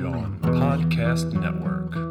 John Podcast Network.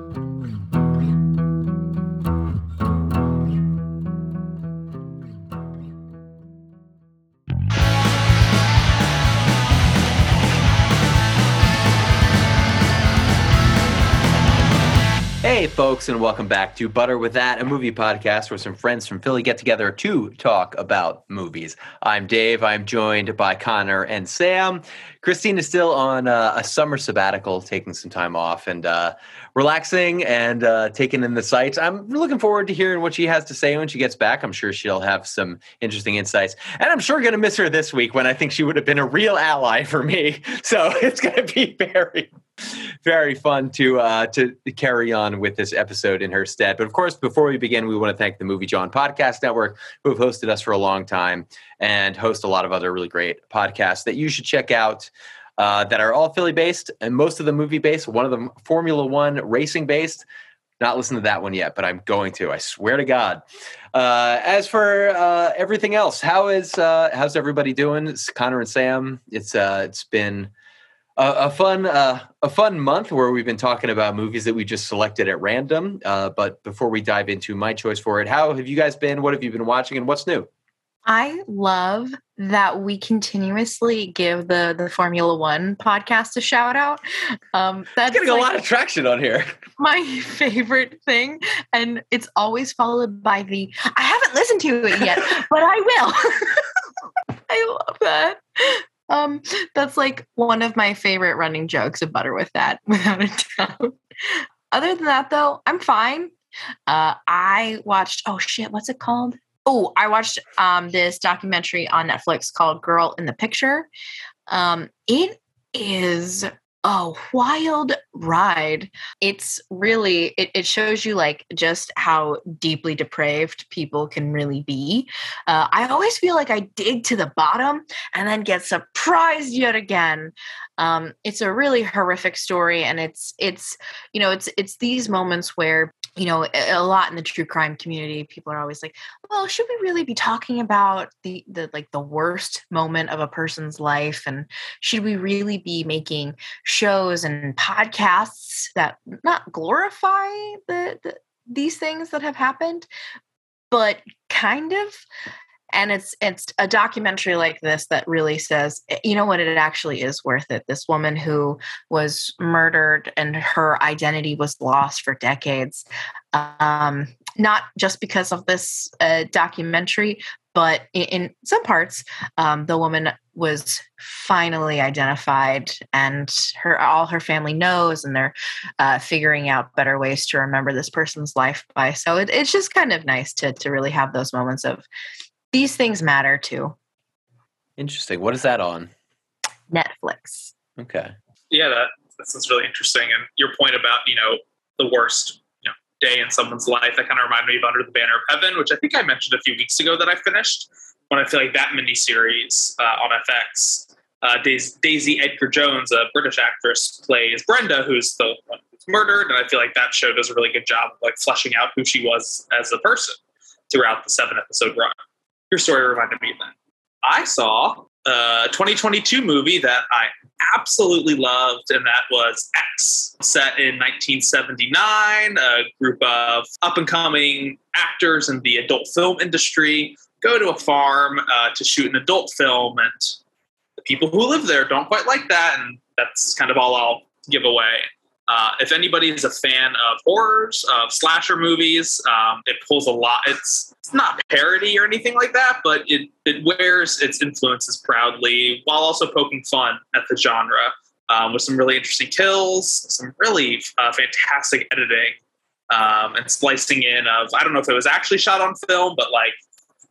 Hey, folks, and welcome back to Butter with That, a movie podcast where some friends from Philly get together to talk about movies. I'm Dave. I'm joined by Connor and Sam. Christine is still on uh, a summer sabbatical, taking some time off and uh, relaxing and uh, taking in the sights. I'm looking forward to hearing what she has to say when she gets back. I'm sure she'll have some interesting insights. And I'm sure going to miss her this week when I think she would have been a real ally for me. So it's going to be very very fun to uh, to carry on with this episode in her stead. But of course, before we begin, we want to thank the Movie John Podcast Network, who have hosted us for a long time and host a lot of other really great podcasts that you should check out. Uh, that are all Philly based and most of them movie based. One of them Formula One racing based. Not listened to that one yet, but I'm going to. I swear to God. Uh, as for uh, everything else, how is uh, how's everybody doing? It's Connor and Sam. It's uh, it's been a, a fun uh, a fun month where we've been talking about movies that we just selected at random. Uh, but before we dive into my choice for it, how have you guys been? What have you been watching, and what's new? I love that we continuously give the the Formula One podcast a shout out. Um, that's Getting a like lot of traction on here. my favorite thing, and it's always followed by the I haven't listened to it yet, but I will. I love that. Um, that's like one of my favorite running jokes of Butter with that, without a doubt. Other than that, though, I'm fine. Uh, I watched. Oh shit, what's it called? Oh, I watched um, this documentary on Netflix called "Girl in the Picture." Um, it is a wild ride. It's really it, it shows you like just how deeply depraved people can really be. Uh, I always feel like I dig to the bottom and then get surprised yet again. Um, it's a really horrific story, and it's it's you know it's it's these moments where you know a lot in the true crime community people are always like well should we really be talking about the the like the worst moment of a person's life? And should we really be making shows and podcasts that not glorify the, the these things that have happened but kind of and it's it's a documentary like this that really says "Eh, you know what it actually is worth it? This woman who was murdered and her identity was lost for decades um not just because of this uh, documentary but in, in some parts um, the woman was finally identified and her all her family knows and they're uh, figuring out better ways to remember this person's life by. So it, it's just kind of nice to to really have those moments of these things matter too Interesting. What is that on? netflix Okay. yeah, that that sounds really interesting. And your point about you know the worst you know day in someone's life that kind of reminded me of Under the Banner of Heaven, which I think I mentioned a few weeks ago that I finished. When I feel like that miniseries uh, on FX, uh, Daisy, Daisy Edgar Jones, a British actress, plays Brenda, who's the one who's murdered, and I feel like that show does a really good job of like fleshing out who she was as a person throughout the seven episode run. Your story reminded me that. I saw a 2022 movie that I absolutely loved, and that was X, set in 1979. A group of up and coming actors in the adult film industry go to a farm uh, to shoot an adult film, and the people who live there don't quite like that, and that's kind of all I'll give away. Uh, if anybody is a fan of horrors, of slasher movies, um, it pulls a lot. It's, it's not parody or anything like that, but it, it wears its influences proudly while also poking fun at the genre um, with some really interesting kills, some really uh, fantastic editing, um, and splicing in of I don't know if it was actually shot on film, but like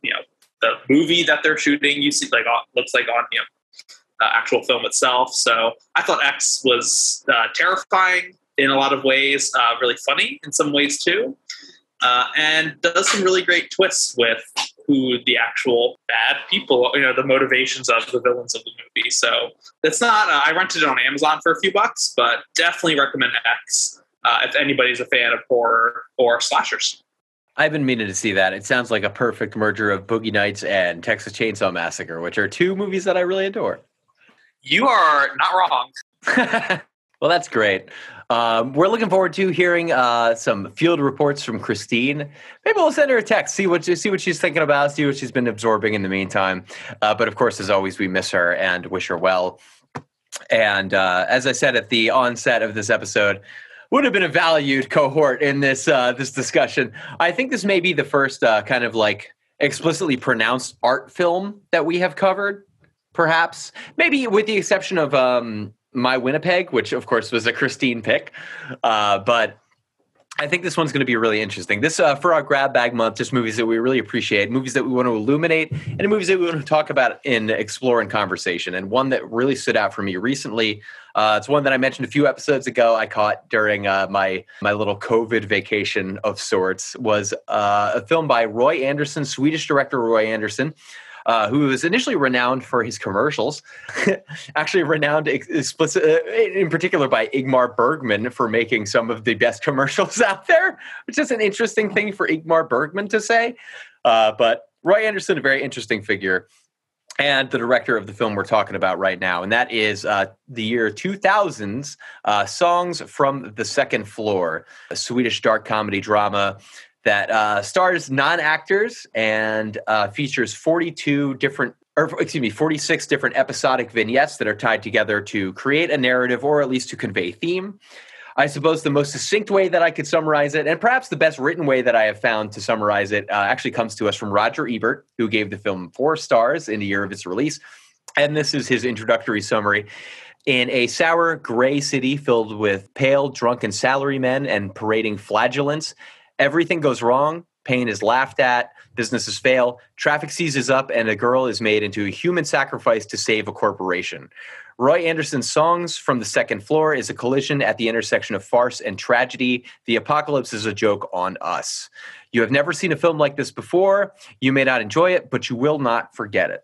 you know the movie that they're shooting, you see like looks like on you know uh, actual film itself. So I thought X was uh, terrifying in a lot of ways, uh, really funny in some ways too, uh, and does some really great twists with who the actual bad people, you know, the motivations of the villains of the movie. So it's not. Uh, I rented it on Amazon for a few bucks, but definitely recommend X uh, if anybody's a fan of horror or slashers. I've been meaning to see that. It sounds like a perfect merger of Boogie Nights and Texas Chainsaw Massacre, which are two movies that I really adore. You are not wrong. Well, that's great. Um, we're looking forward to hearing uh, some field reports from Christine. Maybe we'll send her a text, see what see what she's thinking about, see what she's been absorbing in the meantime. Uh, but of course, as always, we miss her and wish her well. And uh, as I said at the onset of this episode, would have been a valued cohort in this uh, this discussion. I think this may be the first uh, kind of like explicitly pronounced art film that we have covered. Perhaps, maybe with the exception of um, my Winnipeg, which of course was a Christine pick, uh, but I think this one's going to be really interesting. This uh, for our grab bag month, just movies that we really appreciate, movies that we want to illuminate, and movies that we want to talk about in explore and conversation. And one that really stood out for me recently, uh, it's one that I mentioned a few episodes ago. I caught during uh, my my little COVID vacation of sorts was uh, a film by Roy Andersson, Swedish director Roy Andersson uh, who was initially renowned for his commercials, actually renowned explicit, uh, in particular by Ingmar Bergman for making some of the best commercials out there, which is an interesting thing for Ingmar Bergman to say. Uh, but Roy Andersson, a very interesting figure and the director of the film we're talking about right now, and that is uh, the year 2000's uh, Songs from the Second Floor, a Swedish dark comedy drama that uh, stars non actors and uh, features 42 different or excuse me, 46 different episodic vignettes that are tied together to create a narrative or at least to convey theme. I suppose the most succinct way that I could summarize it, and perhaps the best written way that I have found to summarize it, uh, actually comes to us from Roger Ebert, who gave the film four stars in the year of its release. And this is his introductory summary. In a sour, gray city filled with pale, drunken salarymen and parading flagellants, Everything goes wrong. Pain is laughed at. Businesses fail. Traffic seizes up, and a girl is made into a human sacrifice to save a corporation. Roy Andersson's Songs from the Second Floor is a collision at the intersection of farce and tragedy. The apocalypse is a joke on us. You have never seen a film like this before. You may not enjoy it, but you will not forget it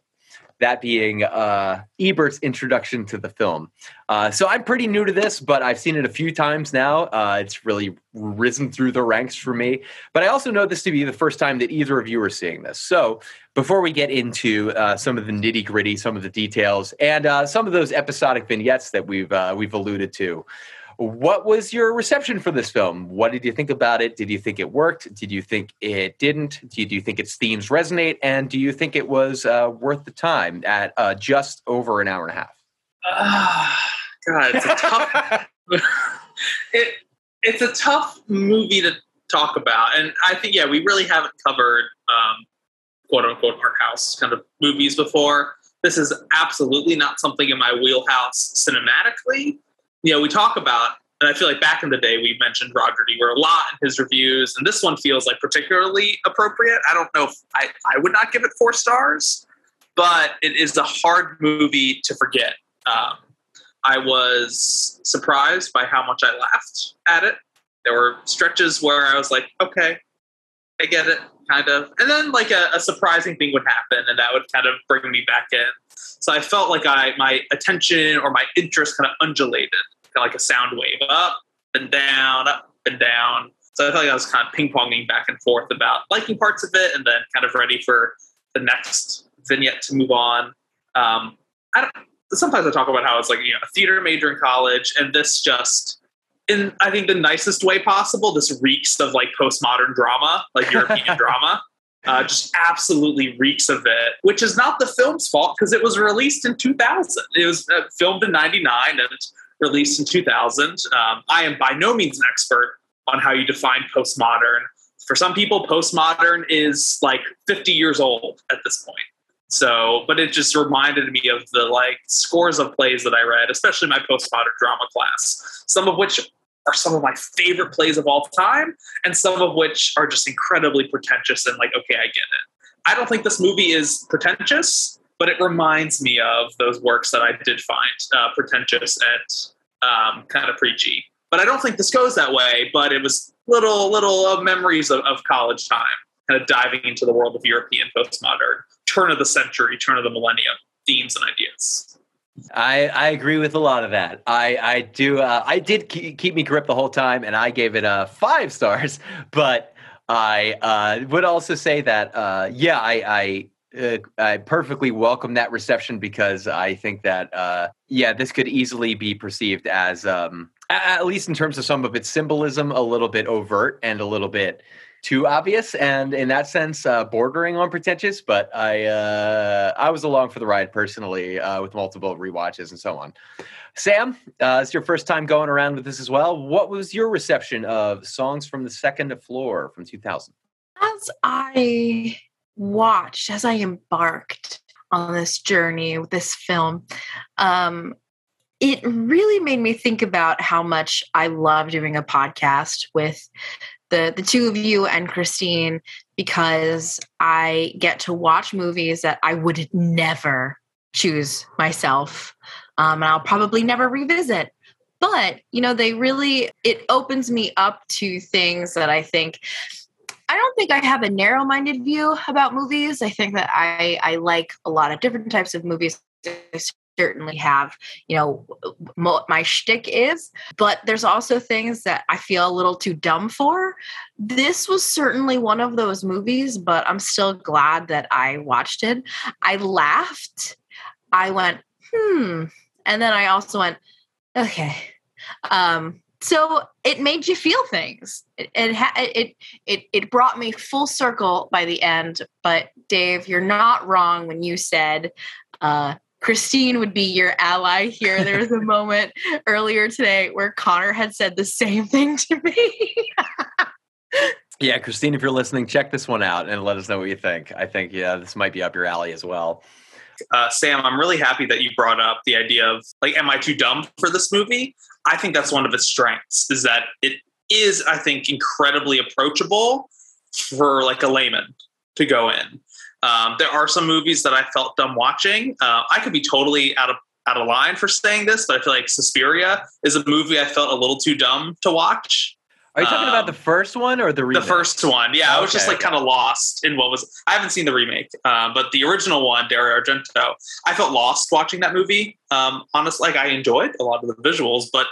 that being uh, Ebert's introduction to the film. Uh, so I'm pretty new to this, but I've seen it a few times now. Uh, it's really risen through the ranks for me. But I also know this to be the first time that either of you are seeing this. So before we get into uh, some of the nitty gritty, some of the details, and uh, some of those episodic vignettes that we've uh, we've alluded to. What was your reception for this film? What did you think about it? Did you think it worked? Did you think it didn't? Do you think its themes resonate? And do you think it was uh, worth the time at uh, just over an hour and a half? Uh, God, it's a tough. it it's a tough movie to talk about, and I think yeah, we really haven't covered um, quote unquote art house kind of movies before. This is absolutely not something in my wheelhouse cinematically you know, we talk about, and I feel like back in the day we mentioned Roger Ebert a lot in his reviews, and this one feels like particularly appropriate. I don't know if I, I would not give it four stars, but it is a hard movie to forget. Um, I was surprised by how much I laughed at it. There were stretches where I was like, okay, I get it, kind of. And then like a, a, surprising thing would happen, and that would kind of bring me back in. So I felt like I my attention or my interest kind of undulated kind of like a sound wave up and down, up and down. So I felt like I was kind of ping ponging back and forth about liking parts of it and then kind of ready for the next vignette to move on. Um, I don't, sometimes I talk about how it's like you know a theater major in college, and this just in I think the nicest way possible. This reeks of like postmodern drama, like European drama. Uh, just absolutely reeks of it, which is not the film's fault because it was released in 2000. It was uh, filmed in 99 and released in 2000. Um, I am by no means an expert on how you define postmodern. For some people, postmodern is like 50 years old at this point. So, but it just reminded me of the like scores of plays that I read, especially my postmodern drama class, some of which are some of my favorite plays of all time, and some of which are just incredibly pretentious and like, okay, I get it. I don't think this movie is pretentious but it reminds me of those works that I did find uh, pretentious and um, kind of preachy. But I don't think this goes that way. But it was little little uh, memories of, of college time, kind of diving into the world of European postmodern, turn of the century, turn of the millennium themes and ideas. I, I agree with a lot of that. I I do. Uh, I did keep, keep me gripped the whole time, and I gave it uh, five stars. But I uh, would also say that uh, yeah, I, I uh, I perfectly welcome that reception because I think that uh, yeah, this could easily be perceived as um, at least in terms of some of its symbolism, a little bit overt and a little bit too obvious, and in that sense, uh, bordering on pretentious. But I uh, I was along for the ride personally uh, with multiple rewatches and so on. Sam, it's your first time going around with this as well. What was your reception of Songs from the Second Floor from 2000? As I watched, as I embarked on this journey with this film, um, it really made me think about how much I love doing a podcast with the the two of you and Christine because I get to watch movies that I would never choose myself um, and I'll probably never revisit. But you know, they really it opens me up to things that I think. I don't think I have a narrow-minded view about movies. I think that I I like a lot of different types of movies. I certainly have, you know, my shtick is, but there's also things that I feel a little too dumb for. This was certainly one of those movies, but I'm still glad that I watched it. I laughed. I went, hmm, and then I also went, okay. Um, so it made you feel things. It, it it it it brought me full circle by the end. But Dave, you're not wrong when you said uh, Christine would be your ally here. There was a moment earlier today where Connor had said the same thing to me. yeah, Christine, if you're listening, check this one out and let us know what you think. I think yeah, this might be up your alley as well uh, Sam, I'm really happy that you brought up the idea of like, am I too dumb for this movie? I think that's one of its strengths is that it is, I think, incredibly approachable for like a layman to go in. Um, there are some movies that I felt dumb watching. Uh, I could be totally out of out of line for saying this, but I feel like Suspiria is a movie I felt a little too dumb to watch. Are you talking um, about the first one or the remake? The first one, yeah. Okay. I was just like kind of lost in what was. I haven't seen the remake, uh, but the original one, Dario Argento. I felt lost watching that movie. Um, honestly, like I enjoyed a lot of the visuals, but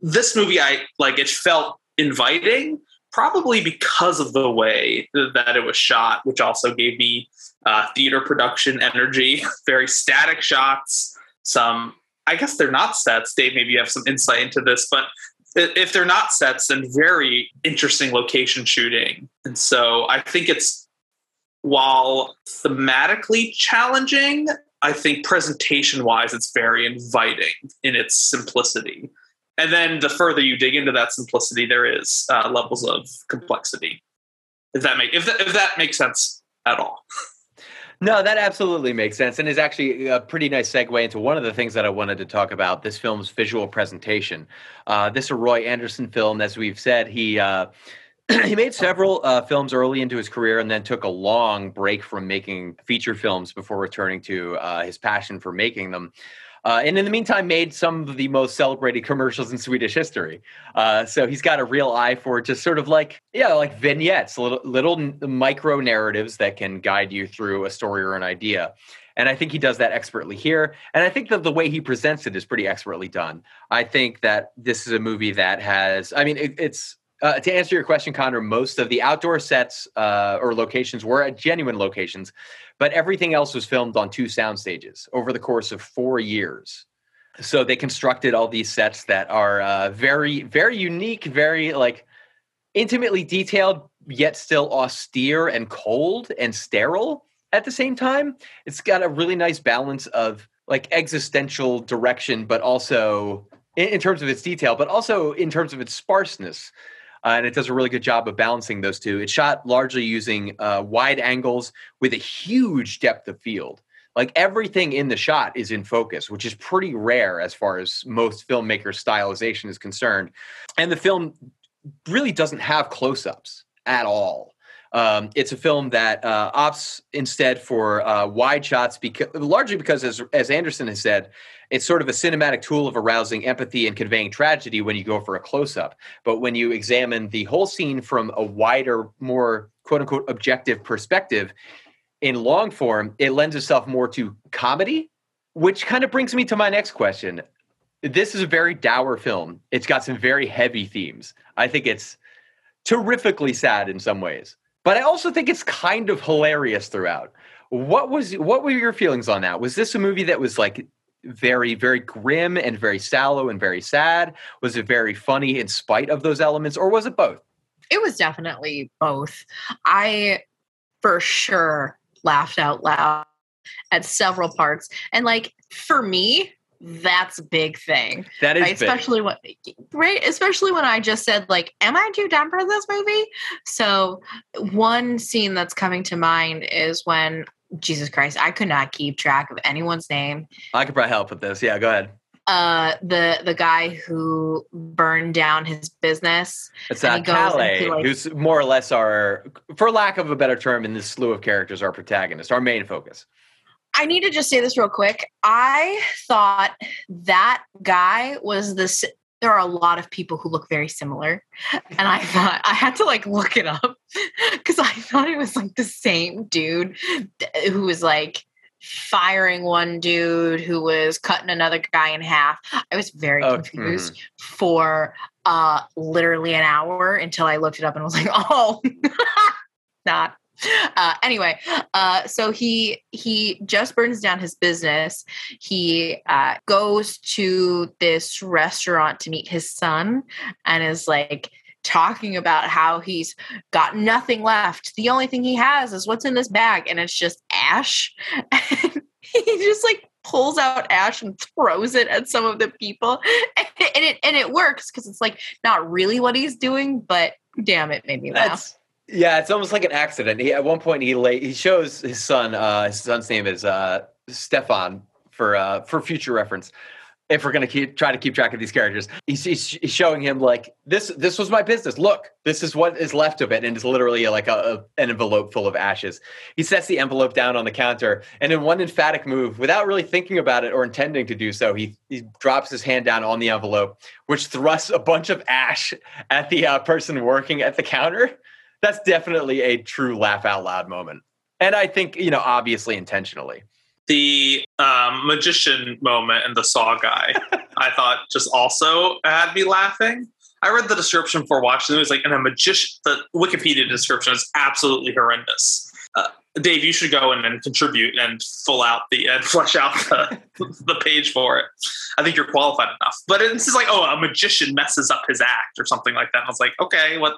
this movie, I like. It felt inviting, probably because of the way that it was shot, which also gave me uh, theater production energy. Very static shots. Some I guess they're not sets. Dave, maybe you have some insight into this, but if they're not sets, then very interesting location shooting. And so I think it's while thematically challenging, I think presentation wise, it's very inviting in its simplicity. And then the further you dig into that simplicity, there is uh, levels of complexity. If that make if if that makes sense at all. No, that absolutely makes sense, and is actually a pretty nice segue into one of the things that I wanted to talk about: this film's visual presentation. Uh, this is a Roy Andersson film, as we've said. He uh, he made several uh, films early into his career, and then took a long break from making feature films before returning to uh, his passion for making them. Uh, and in the meantime, made some of the most celebrated commercials in Swedish history. Uh, so he's got a real eye for just sort of like, yeah, like vignettes, little, little micro narratives that can guide you through a story or an idea. And I think he does that expertly here. And I think that the way he presents it is pretty expertly done. I think that this is a movie that has, I mean, it, it's uh, to answer your question, Connor, most of the outdoor sets uh, or locations were at genuine locations, but everything else was filmed on two sound stages over the course of four years. So they constructed all these sets that are uh, very, very unique, very like intimately detailed, yet still austere and cold and sterile at the same time. It's got a really nice balance of like existential direction, but also in, in terms of its detail, but also in terms of its sparseness uh, and it does a really good job of balancing those two. It's shot largely using uh, wide angles with a huge depth of field. Like everything in the shot is in focus, which is pretty rare as far as most filmmaker stylization is concerned. And the film really doesn't have close ups at all. Um, it's a film that uh, opts instead for uh, wide shots, because largely because, as as Andersson has said, it's sort of a cinematic tool of arousing empathy and conveying tragedy when you go for a close up. But when you examine the whole scene from a wider, more quote unquote objective perspective, in long form, it lends itself more to comedy, which kind of brings me to my next question. This is a very dour film. It's got some very heavy themes. I think it's terrifically sad in some ways. But I also think it's kind of hilarious throughout. What was what were your feelings on that? Was this a movie that was like very very grim and very sallow and very sad? Was it very funny in spite of those elements, or was it both? It was definitely both. I for sure laughed out loud at several parts. And like for me, that's a big thing. That is right? big. especially when right especially when i just said like am i too dumb for this movie so one scene that's coming to mind is when jesus christ i could not keep track of anyone's name I could probably help with this. Yeah, go ahead. uh the the guy who burned down his business It's uh, Kalle, like- who's more or less our, for lack of a better term, in this slew of characters, our protagonist, our main focus. I need to just say this real quick. I thought that guy was this. There are a lot of people who look very similar. And I thought I had to like look it up because I thought it was like the same dude who was like firing one dude who was cutting another guy in half. I was very Oh, confused for uh literally an hour until I looked it up and was like, oh, not. Uh, anyway, uh, so he he just burns down his business. He uh, goes to this restaurant to meet his son, and is like talking about how he's got nothing left. The only thing he has is what's in this bag, and it's just ash. And he just like pulls out ash and throws it at some of the people, and it and it works because it's like not really what he's doing, but damn, it made me laugh. That's yeah, it's almost like an accident. He at one point he lay, he shows his son. Uh, his son's name is uh, Stefan for uh, for future reference. If we're gonna keep try to keep track of these characters, he's, he's he's showing him like this. This was my business. Look, this is what is left of it, and it's literally like a, a- an envelope full of ashes. He sets the envelope down on the counter, and in one emphatic move, without really thinking about it or intending to do so, he he drops his hand down on the envelope, which thrusts a bunch of ash at the uh, person working at the counter that's definitely a true laugh out loud moment. And I think, you know, obviously intentionally. the um, magician moment and the saw guy i thought just also had me laughing i read the description for watching it was like and a magician the wikipedia description is absolutely horrendous dave you should go in and contribute and fill out the and flesh out the, the page for it i think you're qualified enough but it's just like oh a magician messes up his act or something like that and i was like okay what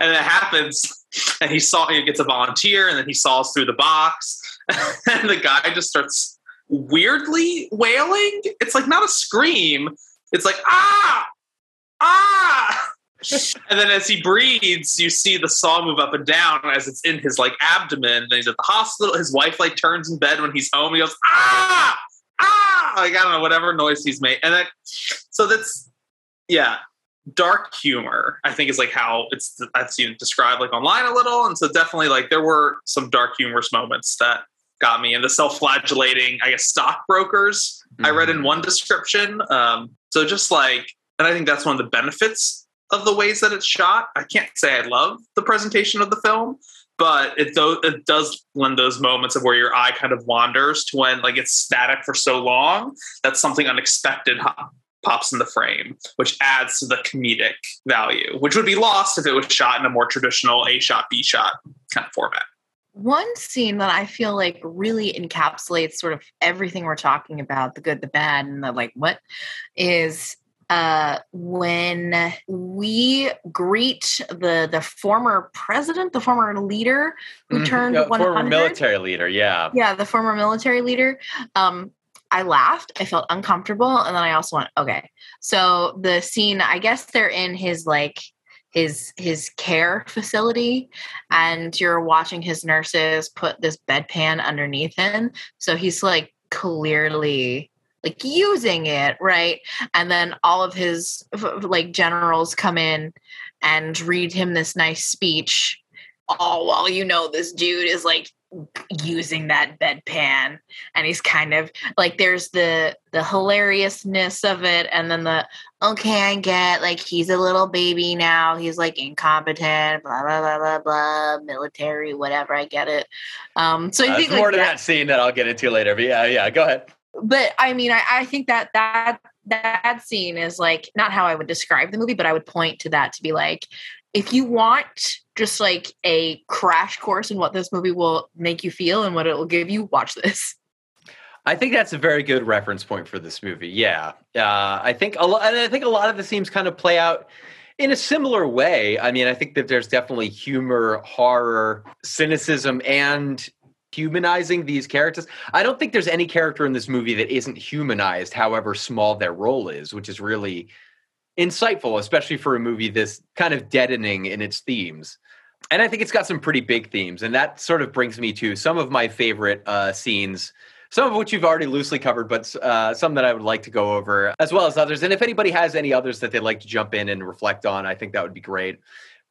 and it happens and he saw he gets a volunteer and then he saws through the box and the guy just starts weirdly wailing. It's like not a scream. It's like ah ah. And then as he breathes, you see the saw move up and down as it's in his like abdomen. And he's at the hospital. His wife like turns in bed when he's home. He goes ah ah like I don't know whatever noise he's made. And then so that's yeah dark humor i think is like how it's i've seen described like online a little and so definitely like there were some dark humorous moments that got me and the self-flagellating i guess stockbrokers i read in one description um, so just like and i think that's one of the benefits of the ways that it's shot i can't say i love the presentation of the film but it, do- it does lend those moments of where your eye kind of wanders to when like it's static for so long that something unexpected pops in the frame, which adds to the comedic value, which would be lost if it was shot in a more traditional A shot, B shot kind of format. One scene that I feel like really encapsulates sort of everything we're talking about the good, the bad, and the like, what is uh, when we greet the the former president, the former leader who Mhm. turned Yeah, 100. former military leader. Yeah. Yeah, the former military leader. Um, I laughed. I felt uncomfortable, and then I also went, okay. So the scene, I guess they're in his like his his care facility, and you're watching his nurses put this bedpan underneath him. So he's like clearly like using it, right? And then all of his like generals come in and read him this nice speech. Oh, well, you know, this dude is like using that bedpan and he's kind of like there's the the hilariousness of it and then the okay i get like he's a little baby now he's like incompetent blah blah blah blah blah military whatever i get it um so i Uh, think there's more to that- that scene that I'll get into later. But yeah, yeah, go ahead. But I mean, I, I think that that that scene is like not how I would describe the movie, but I would point to that to be like, if you want just like a crash course in what this movie will make you feel and what it will give you, watch this. I think that's a very good reference point for this movie. Yeah, uh, I think a lot. And I think a lot of the scenes kind of play out in a similar way. I mean, I think that there's definitely humor, horror, cynicism, and humanizing these characters. I don't think there's any character in this movie that isn't humanized, however small their role is, which is really insightful, especially for a movie this kind of deadening in its themes. And I think it's got some pretty big themes, and that sort of brings me to some of my favorite uh, scenes some of which you've already loosely covered, but uh, some that I would like to go over, as well as others. And if anybody has any others that they'd like to jump in and reflect on, I think that would be great.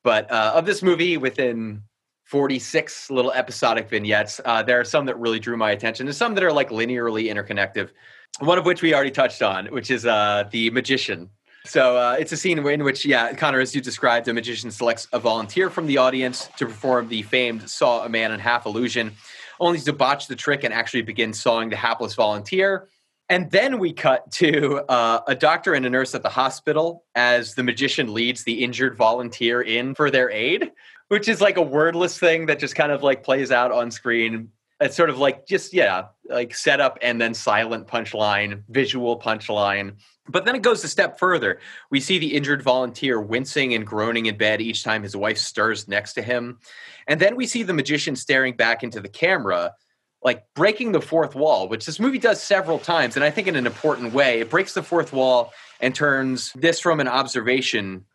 But uh, of this movie, within 46 little episodic vignettes, uh, there are some that really drew my attention, and some that are like linearly interconnected. One of which we already touched on, which is uh, the magician. So uh, it's a scene in which, yeah, Connor, as you described, the magician selects a volunteer from the audience to perform the famed "saw a man in half" illusion only to botch the trick and actually begin sawing the hapless volunteer. And then we cut to uh, a doctor and a nurse at the hospital as the magician leads the injured volunteer in for their aid, which is like a wordless thing that just kind of like plays out on screen. It's sort of like just, yeah, like setup and then silent punchline, visual punchline. But then it goes a step further. We see the injured volunteer wincing and groaning in bed each time his wife stirs next to him. And then we see the magician staring back into the camera, like breaking the fourth wall, which this movie does several times. And I think in an important way, it breaks the fourth wall and turns this from an observation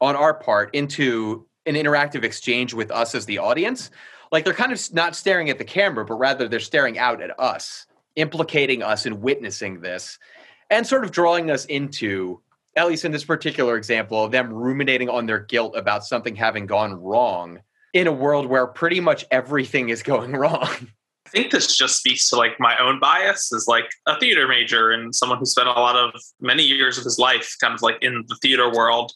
on our part into an interactive exchange with us as the audience. Like they're kind of not staring at the camera, but rather they're staring out at us, implicating us and witnessing this and sort of drawing us into at least in this particular example of them ruminating on their guilt about something having gone wrong in a world where pretty much everything is going wrong I think this just speaks to like my own bias as like a theater major and someone who spent a lot of many years of his life kind of like in the theater world.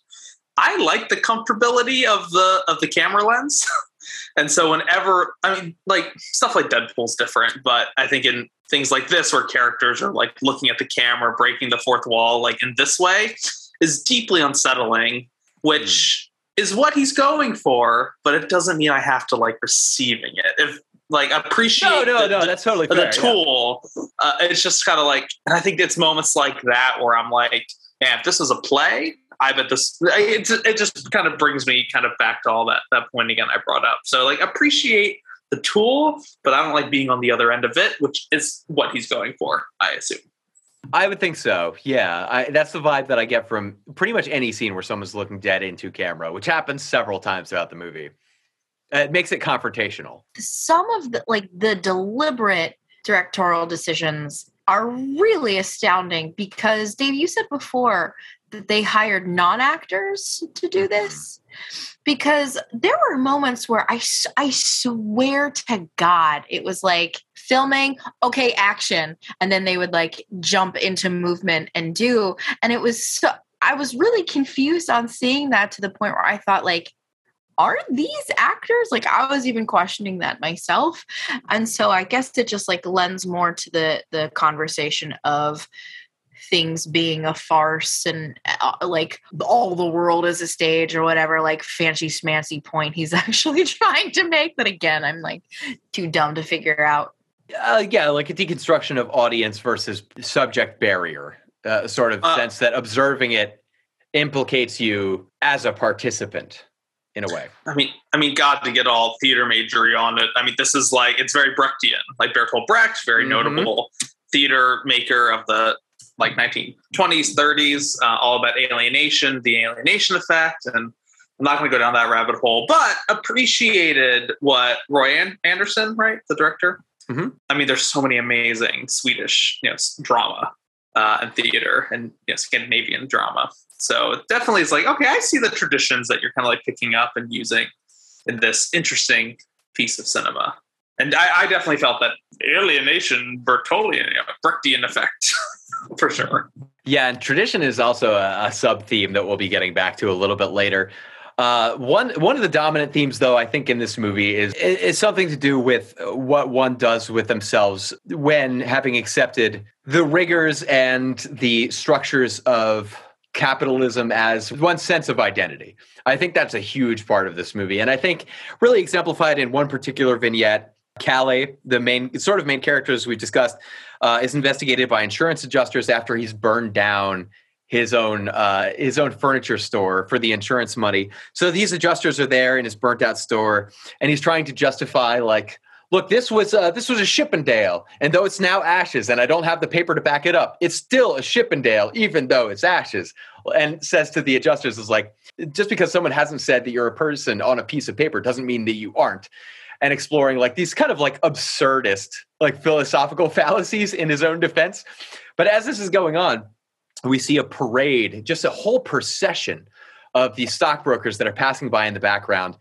I like the comfortability of the of the camera lens. and so whenever I mean like stuff like Deadpool's different, but I think in things like this where characters are like looking at the camera breaking the fourth wall like in this way is deeply unsettling which mm. is what he's going for but it doesn't mean i have to like receiving it if like appreciate no no the, no that's totally fair, the tool yeah. uh, it's just kind of like and i think it's moments like that where i'm like man if this was a play I bet this it, it just kind of brings me kind of back to all that that point again I brought up. So like appreciate the tool, but I don't like being on the other end of it, which is what he's going for, I assume. I would think so. Yeah, I, that's the vibe that I get from pretty much any scene where someone's looking dead into camera, which happens several times throughout the movie. It makes it confrontational. Some of the like the deliberate directorial decisions are really astounding because Dave, you said before that they hired non-actors to do uh-huh. this because there were moments where I, I swear to God, it was like filming, okay, action. And then they would like jump into movement and do. And it was so, I was really confused on seeing that to the point where I thought, like, are these actors like i was even questioning that myself and so i guess it just like lends more to the the conversation of things being a farce and uh, like all the world is a stage or whatever like fancy smancy point he's actually trying to make but again i'm like too dumb to figure out uh, yeah like a deconstruction of audience versus subject barrier uh, sort of uh, sense that observing it implicates you as a participant in a way. I mean, I mean, God, to get all theater majory on it. I mean, this is like it's very Brechtian, like Bertolt Brecht, very mm-hmm. notable theater maker of the like 1920s, 30s, uh, all about alienation, the alienation effect, and I'm not going to go down that rabbit hole, but appreciated what Roy Andersson, right, the director. Mm-hmm. I mean, there's so many amazing Swedish, you know, drama uh, and theater and you know, Scandinavian drama. So it definitely is like, okay, I see the traditions that you're kind of like picking up and using in this interesting piece of cinema. And I, I definitely felt that alienation, Bertolian, you know, Brechtian effect. for sure. Yeah, and tradition is also a, a sub theme that we'll be getting back to a little bit later. Uh, one one of the dominant themes, though, I think in this movie is is something to do with what one does with themselves when having accepted the rigors and the structures of capitalism as one sense of identity. I think that's a huge part of this movie. And I think really exemplified in one particular vignette. Kalle, the main sort of main character as we discussed, uh, is investigated by insurance adjusters after he's burned down his own uh, his own furniture store for the insurance money. So these adjusters are there in his burnt out store, and he's trying to justify like look, this was uh, this was a Chippendale, and though it's now ashes, and I don't have the paper to back it up, it's still a Chippendale, even though it's ashes. And says to the adjusters, is like, just because someone hasn't said that you're a person on a piece of paper doesn't mean that you aren't. And exploring like these kind of like absurdist, like philosophical fallacies in his own defense. But as this is going on, we see a parade, just a whole procession of these stockbrokers that are passing by in the background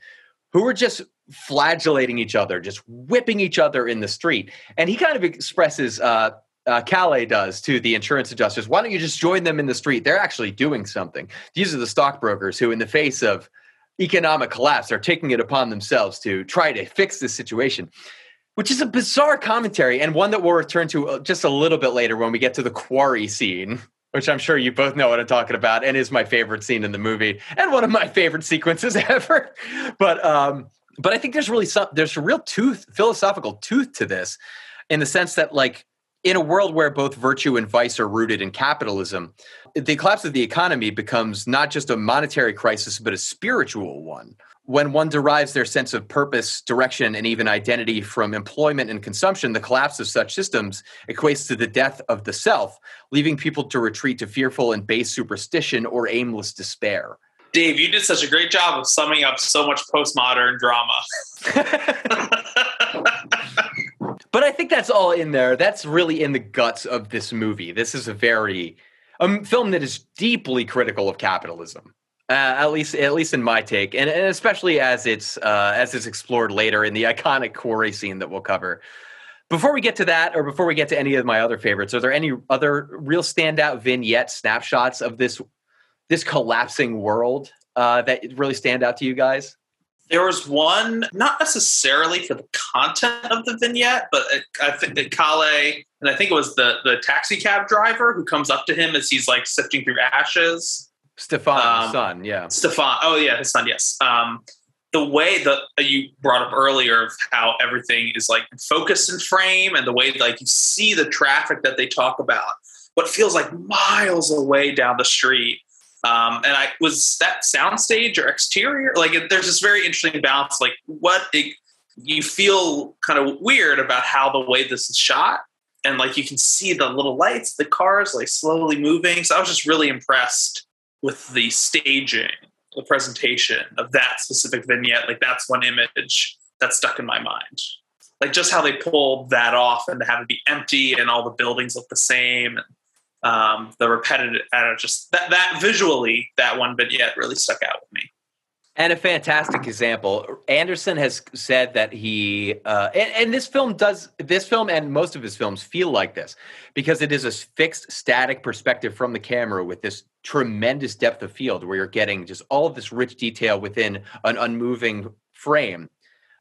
who are just flagellating each other, just whipping each other in the street. And he kind of expresses, uh, uh, Kalle does to the insurance adjusters, why don't you just join them in the street? They're actually doing something. These are the stockbrokers who, in the face of economic collapse, are taking it upon themselves to try to fix this situation, which is a bizarre commentary and one that we'll return to uh, just a little bit later when we get to the quarry scene. Which I'm sure you both know what I'm talking about, and is my favorite scene in the movie, and one of my favorite sequences ever. But um, but I think there's really some there's a real tooth philosophical tooth to this in the sense that like in a world where both virtue and vice are rooted in capitalism the collapse of the economy becomes not just a monetary crisis but a spiritual one when one derives their sense of purpose direction and even identity from employment and consumption the collapse of such systems equates to the death of the self leaving people to retreat to fearful and base superstition or aimless despair Dave, you did such a great job of summing up so much postmodern drama. but I think that's all in there. That's really in the guts of this movie. This is a very a film that is deeply critical of capitalism. Uh, at least, at least in my take, and, and especially as it's uh, as it's explored later in the iconic quarry scene that we'll cover. Before we get to that, or before we get to any of my other favorites, are there any other real standout vignette snapshots of this this collapsing world uh, that really stand out to you guys? There was one, not necessarily for the content of the vignette, but I think that Kalle, and I think it was the the taxi cab driver who comes up to him as he's like sifting through ashes. Stefan, um, son, yeah. Stefan, oh yeah, his son, yes. Um, the way that you brought up earlier of how everything is like focused and frame, and the way like you see the traffic that they talk about, what feels like miles away down the street um, and I was that soundstage or exterior. Like there's this very interesting balance. Like what it, you feel kind of weird about how the way this is shot, and like you can see the little lights, the cars like slowly moving. So I was just really impressed with the staging, the presentation of that specific vignette. Like that's one image that stuck in my mind. Like just how they pulled that off and to have it be empty and all the buildings look the same. And, um, the repetitive, uh, just that, that visually, that one vignette really stuck out with me. And a fantastic example. Andersson has said that he, uh, and, and, this film does, this film and most of his films feel like this because it is a fixed, static perspective from the camera with this tremendous depth of field where you're getting just all of this rich detail within an unmoving frame.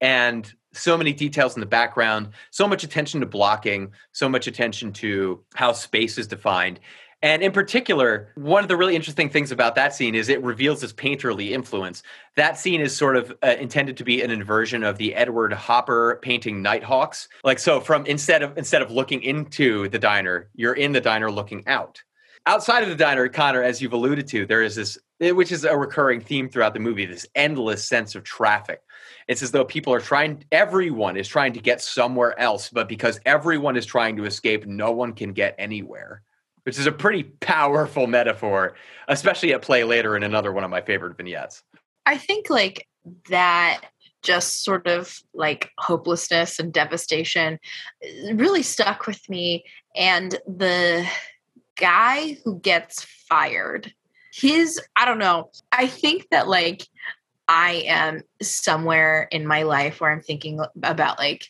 And so many details in the background, so much attention to blocking, so much attention to how space is defined. And in particular, one of the really interesting things about that scene is it reveals this painterly influence. That scene is sort of uh, intended to be an inversion of the Edward Hopper painting Nighthawks. Like so from instead of instead of looking into the diner, you're in the diner looking out. Outside of the diner, Connor, as you've alluded to, there is this which is a recurring theme throughout the movie, this endless sense of traffic it's as though people are trying, everyone is trying to get somewhere else, but because everyone is trying to escape, no one can get anywhere, which is a pretty powerful metaphor, especially at play later in another one of my favorite vignettes. I think like that just sort of like hopelessness and devastation uh, really stuck with me. And the guy who gets fired, his, I don't know, I think that like I am somewhere in my life where I'm thinking about like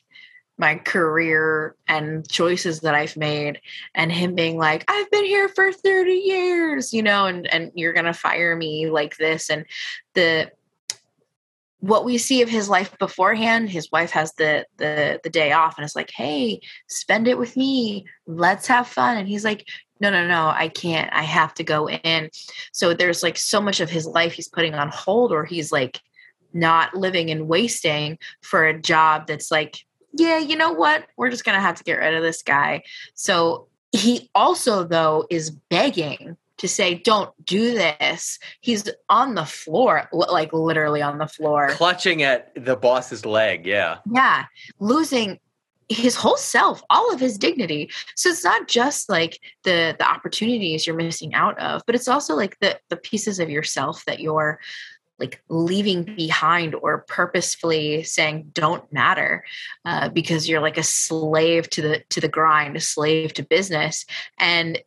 my career and choices that I've made and him being like I've been here for 30 years you know and and you're going to fire me like this and the what we see of his life beforehand, his wife has the the the day off and it's like, "Hey, spend it with me. Let's have fun." And he's like, "No, no, no, I can't. I have to go in." So there's like so much of his life he's putting on hold or he's like not living and wasting for a job that's like, "Yeah, you know what? We're just going to have to get rid of this guy." So he also though is begging to say don't do this he's on the floor like literally on the floor Clutching at the boss's leg. Yeah. yeah losing his whole self all of his dignity so it's not just like the the opportunities you're missing out of but it's also like the the pieces of yourself that you're like leaving behind or purposefully saying don't matter uh, because you're like a slave to the to the grind a slave to business and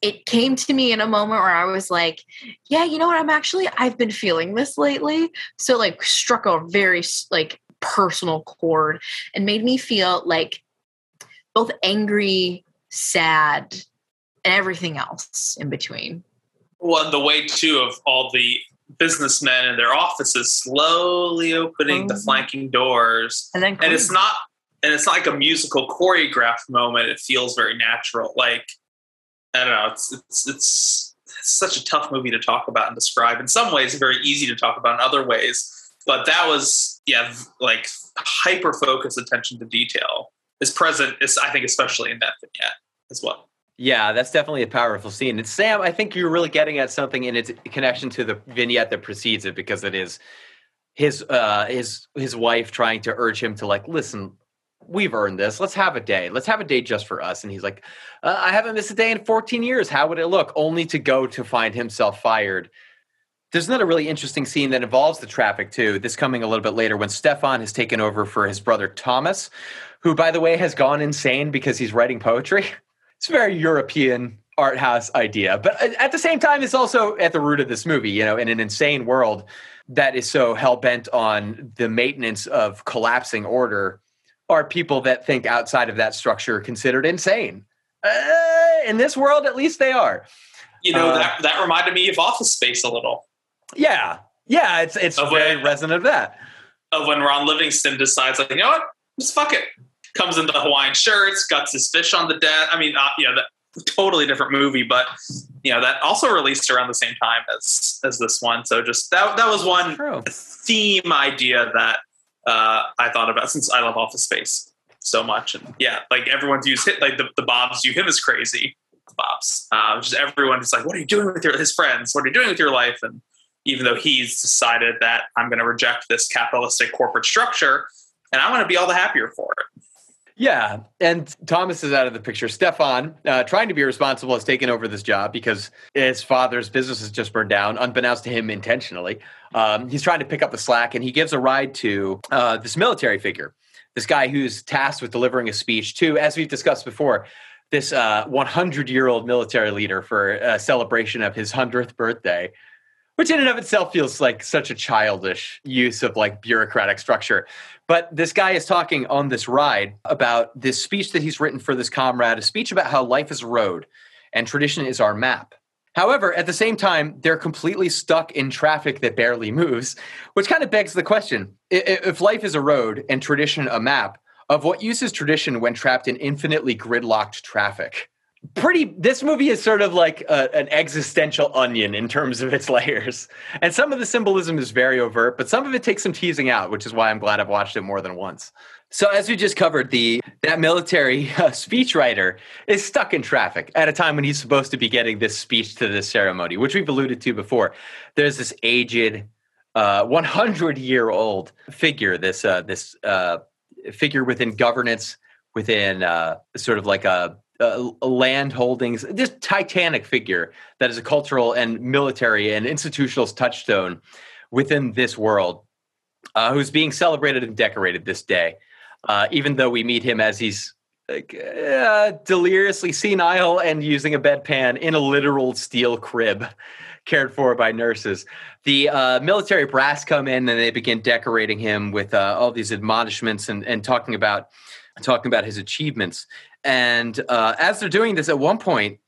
it came to me in a moment where I was like, yeah, you know what? I'm actually, I've been feeling this lately. So, like, struck a very, like, personal chord and made me feel like both angry, sad, and everything else in between. Well, and the way too of all the businessmen in their offices slowly opening the Mhm. flanking doors, And then, and it's not, and it's not like a musical choreographed moment. It feels very natural. Like I don't know. It's it's it's, it's such a tough movie to talk about and describe. In some ways, very easy to talk about. In other ways, but that was yeah, like hyper focused attention to detail is present. Is I think especially in that vignette as well. Yeah, that's definitely a powerful scene. And Sam, I think you're really getting at something in its connection to the vignette that precedes it because it is his uh his his wife trying to urge him to like listen we've earned this let's have a day let's have a day just for us and he's like uh, i haven't missed a day in 14 years how would it look only to go to find himself fired there's another really interesting scene that involves the traffic too. This coming a little bit later when stefan has taken over for his brother thomas who by the way has gone insane because he's writing poetry. It's a very european art house idea but at the same time it's also at the root of this movie you know in an insane world that is so hell-bent on the maintenance of collapsing order are people that think outside of that structure considered insane. Uh, in this world at least they are. You know Uh, that that reminded me of Office Space a little. Yeah yeah it's it's Of very when- resonant of that of when Ron Livingston decides, like, you know what, just fuck it. Comes into Hawaiian shirts, guts his fish on the deck. I mean, uh, you know, that totally different movie, but you know that also released around the same time as as this one. So just that that was one True. theme idea that uh, I thought about since I love Office Space so much, and yeah, like everyone's used hit like the, the Bobs view him as crazy. Bobs, uh, just everyone is like, what are you doing with your his friends? What are you doing with your life? And even though he's decided that I'm going to reject this capitalistic corporate structure and I want to be all the happier for it. Yeah, and Thomas is out of the picture. Stefan, uh, trying to be responsible, has taken over this job because his father's business has just burned down, unbeknownst to him intentionally. Um, he's trying to pick up the slack, and he gives a ride to uh, this military figure, this guy who's tasked with delivering a speech to, as we've discussed before, this 100 year old military leader for a celebration of his 100th birthday. Which in and of itself feels like such a childish use of like bureaucratic structure. But this guy is talking on this ride about this speech that he's written for this comrade, a speech about how life is a road and tradition is our map. However, at the same time, they're completely stuck in traffic that barely moves, which kind of begs the question if life is a road and tradition a map, of what use is tradition when trapped in infinitely gridlocked traffic? Pretty, this movie is sort of like a, an existential onion in terms of its layers. And some of the symbolism is very overt, but some of it takes some teasing out, which is why I'm glad I've watched it more than once. So as we just covered, the that military uh, speechwriter is stuck in traffic at a time when he's supposed to be getting this speech to this ceremony, which we've alluded to before. There's this aged, uh, 100 year old figure, this uh, this uh, figure within governance, within uh, sort of like a, a land holdings, this titanic figure that is a cultural and military and institutional touchstone within this world, uh, who's being celebrated and decorated this day. Uh, even though we meet him as he's uh, deliriously senile and using a bedpan in a literal steel crib cared for by nurses. The uh, military brass come in and they begin decorating him with uh, all these admonishments and, and talking about talking about his achievements. And uh, as they're doing this, at one point,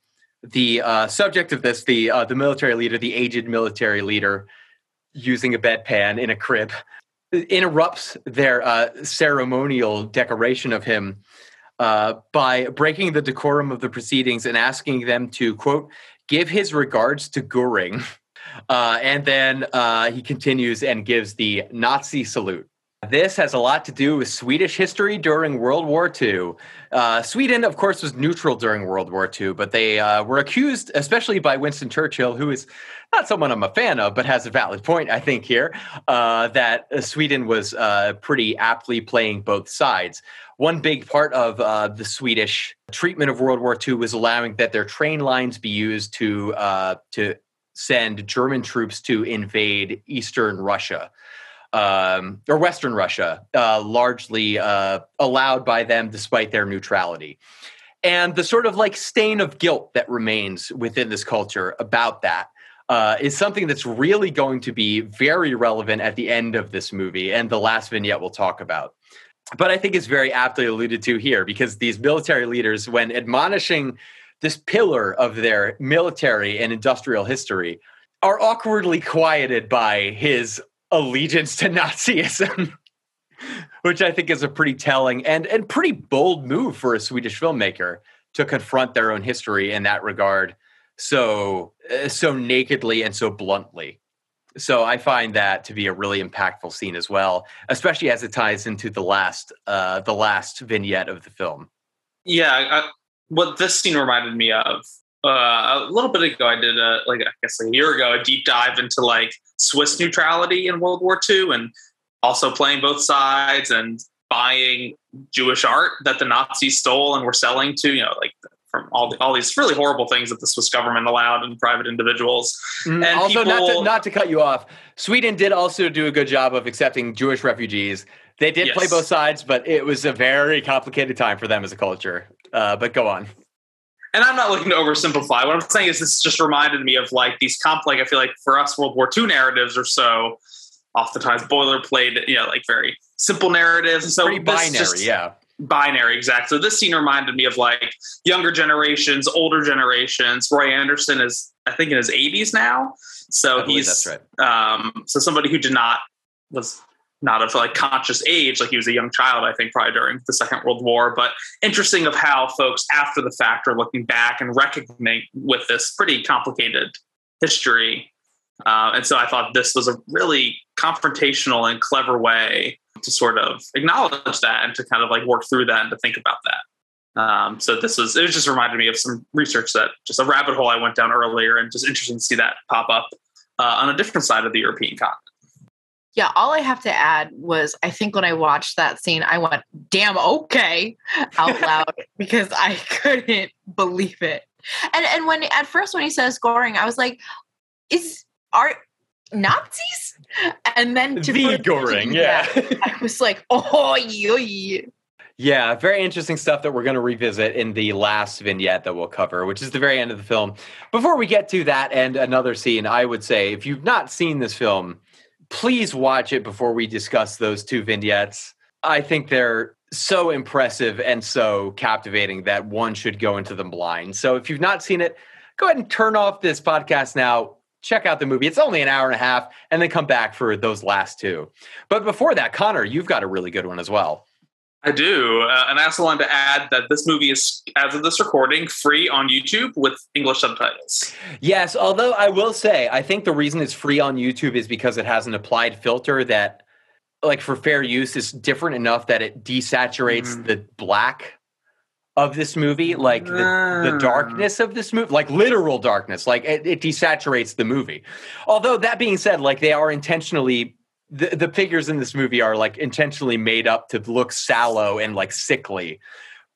the uh, subject of this, the uh, the military leader, the aged military leader, using a bedpan in a crib, interrupts their uh, ceremonial decoration of him uh, by breaking the decorum of the proceedings and asking them to quote give his regards to Goering. Uh, and then he continues and gives the Nazi salute. This has a lot to do with Swedish history during World War II. Uh, Sweden, of course, was neutral during World War II, but they uh, were accused, especially by Winston Churchill, who is not someone I'm a fan of, but has a valid point, I think, here, uh, that uh, Sweden was uh, pretty aptly playing both sides. One big part of uh, the Swedish treatment of World War II was allowing that their train lines be used to to send German troops to invade Eastern Russia um, or Western Russia, uh, largely uh, allowed by them despite their neutrality. And the sort of like stain of guilt that remains within this culture about that uh, is something that's really going to be very relevant at the end of this movie and the last vignette we'll talk about. But I think it's very aptly alluded to here because these military leaders, when admonishing this pillar of their military and industrial history, are awkwardly quieted by his allegiance to Nazism, which I think is a pretty telling and, and pretty bold move for a Swedish filmmaker to confront their own history in that regard so uh, so nakedly and so bluntly. So I find that to be a really impactful scene as well, especially as it ties into the last uh, the last vignette of the film. Yeah, I, what this scene reminded me of uh, a little bit ago, I did a like I guess a year ago a deep dive into like Swiss neutrality in World War II and also playing both sides and buying Jewish art that the Nazis stole and were selling to you know like from all the, all these really horrible things that the Swiss government allowed and private individuals. Mm, and also, people, not to, not to cut you off, Sweden did also do a good job of accepting Jewish refugees. They did Yes. play both sides, but it was a very complicated time for them as a culture. Uh, but go on. And I'm not looking to oversimplify. What I'm saying is this just reminded me of like these comp. Like I feel like for us, World War II narratives are so oftentimes boilerplate. You know, like very simple narratives. And so Pretty binary, just- yeah. binary exactly. So this scene reminded me of like younger generations, older generations. Roy Andersson is, I think, in his 80s now. So he's that's right. um, so somebody who did not was not of like conscious age, like he was a young child, I think, probably during the Second World War. But interesting of how folks after the fact are looking back and recognizing with this pretty complicated history. Uh, and so I thought this was a really confrontational and clever way to sort of acknowledge that and to kind of like work through that and to think about that. Um, so this was it just reminded me of some research that just a rabbit hole I went down earlier and just interesting to see that pop up uh, on a different side of the European continent. Yeah, all I have to add was I think when I watched that scene, I went, damn, okay, out loud because I couldn't believe it. And and when at first when he says Goering, I was like, is are Nazis? And then to The Goering, yeah. I was like, oh yeah. Yeah, very interesting stuff that we're going to revisit in the last vignette that we'll cover, which is the very end of the film. Before we get to that and another scene, I would say if you've not seen this film, please watch it before we discuss those two vignettes. I think they're so impressive and so captivating that one should go into them blind. So if you've not seen it, go ahead and turn off this podcast now. Check out the movie. It's only an hour and a half, and then come back for those last two. But before that, Connor, you've got a really good one as well. I do, uh, and I also wanted to add that this movie is, as of this recording, free on YouTube with English subtitles. Yes, although I will say, I think the reason it's free on YouTube is because it has an applied filter that, like for fair use, is different enough that it desaturates Mm. the black of this movie, like the, the Ah. darkness of this movie, like literal darkness, like it, it desaturates the movie. Although that being said, like they are intentionally. The, the figures in this movie are like intentionally made up to look sallow and like sickly,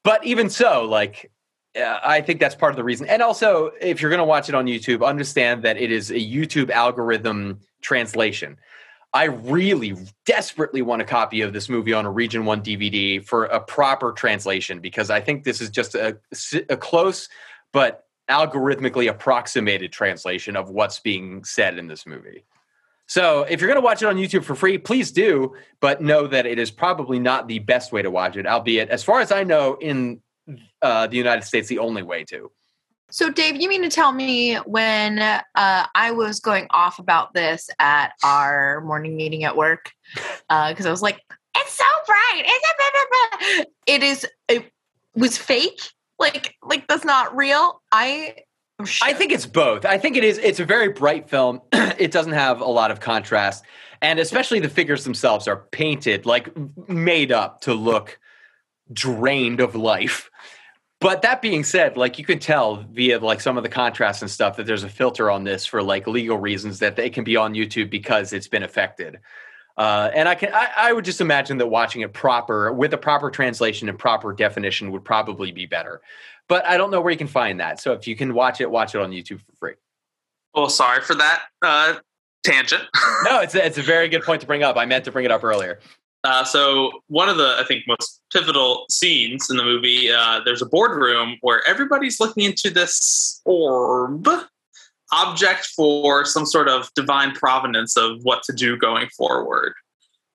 but even so, like uh, I think that's part of the reason. And also, if you're going to watch it on YouTube, understand that it is a YouTube algorithm translation. I really desperately want a copy of this movie on a Region 1 DVD for a proper translation because I think this is just a, a close but algorithmically approximated translation of what's being said in this movie. So if you're going to watch it on YouTube for free, please do, but know that it is probably not the best way to watch it, albeit, as far as I know, in uh, the United States, the only way to. So, Dave, you mean to tell me when uh, I was going off about this at our morning meeting at work? Because uh, I was like, "It's so bright! It's a blah, blah, blah. It is. It was fake. Like, like that's not real." I. I think it's both. I think it is. It's a very bright film. it doesn't have a lot of contrast, and especially the figures themselves are painted like made up to look drained of life. But that being said, like you can tell via like some of the contrast and stuff that there's a filter on this for like legal reasons that they can be on YouTube because it's been affected. Uh, and I can I, I, would just imagine that watching it proper with a proper translation and proper definition would probably be better. But I don't know where you can find that. So if you can watch it, watch it on YouTube for free. Well, sorry for that uh, tangent. no, it's a, it's a very good point to bring up. I meant to bring it up earlier. Uh, so one of the I think most pivotal scenes in the movie, uh, there's a boardroom where everybody's looking into this orb object for some sort of divine provenance of what to do going forward.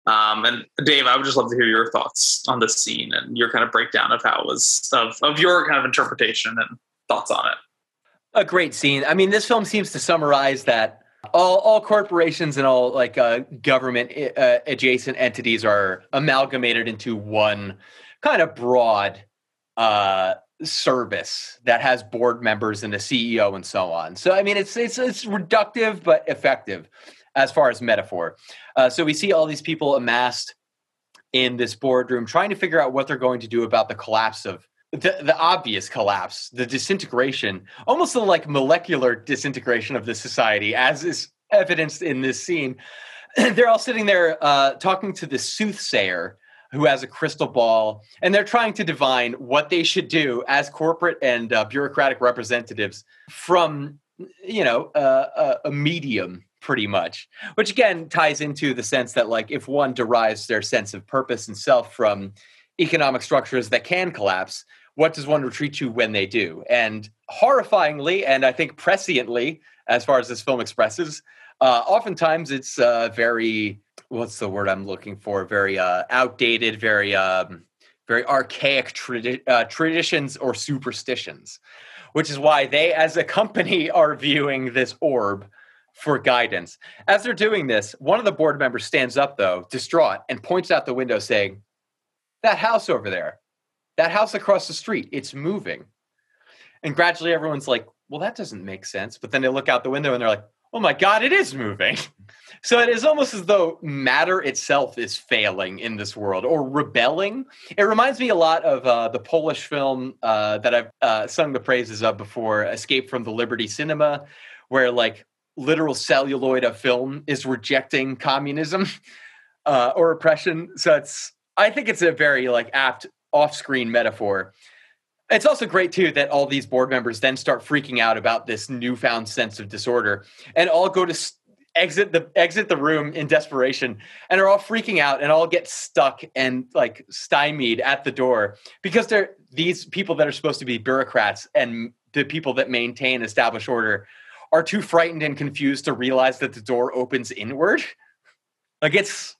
Um, and Dave, I would just love to hear your thoughts on this scene and your kind of breakdown of how it was of of your kind of interpretation and thoughts on it. A great scene. I mean, this film seems to summarize that all all corporations and all like uh, government uh, adjacent entities are amalgamated into one kind of broad uh, service that has board members and a CEO and so on. So I mean, it's it's it's reductive but effective as far as metaphor. Uh, so we see all these people amassed in this boardroom trying to figure out what they're going to do about the collapse of the, the obvious collapse, the disintegration, almost the like molecular disintegration of the society, as is evidenced in this scene. they're all sitting there uh, talking to the soothsayer who has a crystal ball, and they're trying to divine what they should do as corporate and uh, bureaucratic representatives from, you know, uh, a, a medium pretty much which again ties into the sense that like if one derives their sense of purpose and self from economic structures that can collapse what does one retreat to when they do? And horrifyingly, and I think presciently, as far as this film expresses, uh, oftentimes it's uh, very what's the word I'm looking for? Very uh, outdated, very um, very archaic tradi- uh, traditions or superstitions, which is why they, as a company, are viewing this orb for guidance. As they're doing this, one of the board members stands up, though, distraught, and points out the window, saying, "That house over there that house across the street, it's moving. And gradually everyone's like, well, that doesn't make sense. But then they look out the window and they're like, oh my God, it is moving. So it is almost as though matter itself is failing in this world or rebelling. It reminds me a lot of uh, the Polish film uh, that I've uh, sung the praises of before, Escape from the Liberty Cinema, where like literal celluloid of film is rejecting communism uh, or oppression. So it's, I think it's a very like apt off-screen metaphor. It's also great too that all these board members then start freaking out about this newfound sense of disorder and all go to st- exit the exit the room in desperation and are all freaking out and all get stuck and like stymied at the door because they're these people that are supposed to be bureaucrats and the people that maintain established order are too frightened and confused to realize that the door opens inward. Like it's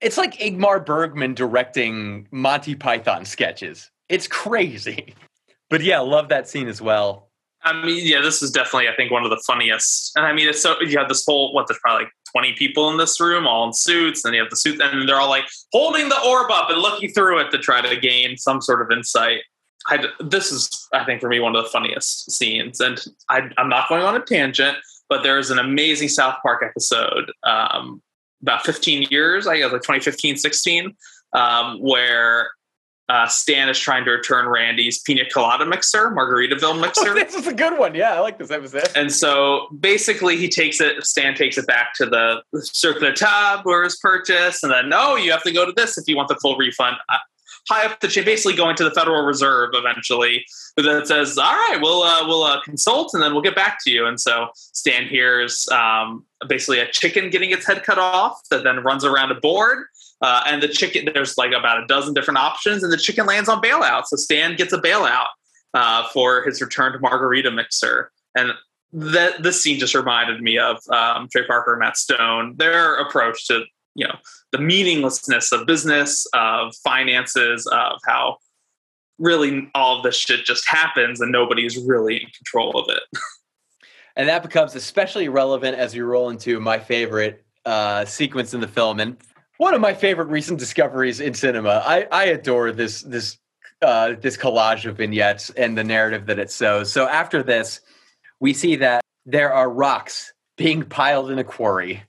it's like Ingmar Bergman directing Monty Python sketches. It's crazy. But yeah, love that scene as well. I mean, yeah, this is definitely, I think, one of the funniest. And I mean, it's so you have this whole what? There's probably like 20 people in this room, all in suits, and you have the suit, and they're all like holding the orb up and looking through it to try to gain some sort of insight. I, this is, I think, for me, one of the funniest scenes. And I, am not going on a tangent, but there is an amazing South Park episode um, about 15 years, I guess like 2015, 16, um, where uh, Stan is trying to return Randy's pina colada mixer, Margaritaville oh, mixer. Oh, this is a good one. Yeah, I like this episode. And so basically, he takes it. Stan takes it back to the circular tab where it's purchased, and then no, you have to go to this if you want the full refund. Uh, high up the chain, basically going to the Federal Reserve eventually, that says, "All right, we'll uh, we'll uh, consult and then we'll get back to you." And so Stan hears um, basically a chicken getting its head cut off that then runs around a board. Uh, and the chicken, there's like about a dozen different options, and the chicken lands on bailout. So Stan gets a bailout uh, for his return to Margarita Mixer. And that this scene just reminded me of um, Trey Parker and Matt Stone, their approach to you know the meaninglessness of business, of finances, of how really all of this shit just happens and nobody's really in control of it. And that becomes especially relevant as we roll into my favorite uh, sequence in the film and one of my favorite recent discoveries in cinema. I, I adore this this uh, this collage of vignettes and the narrative that it shows. So after this, we see that there are rocks being piled in a quarry.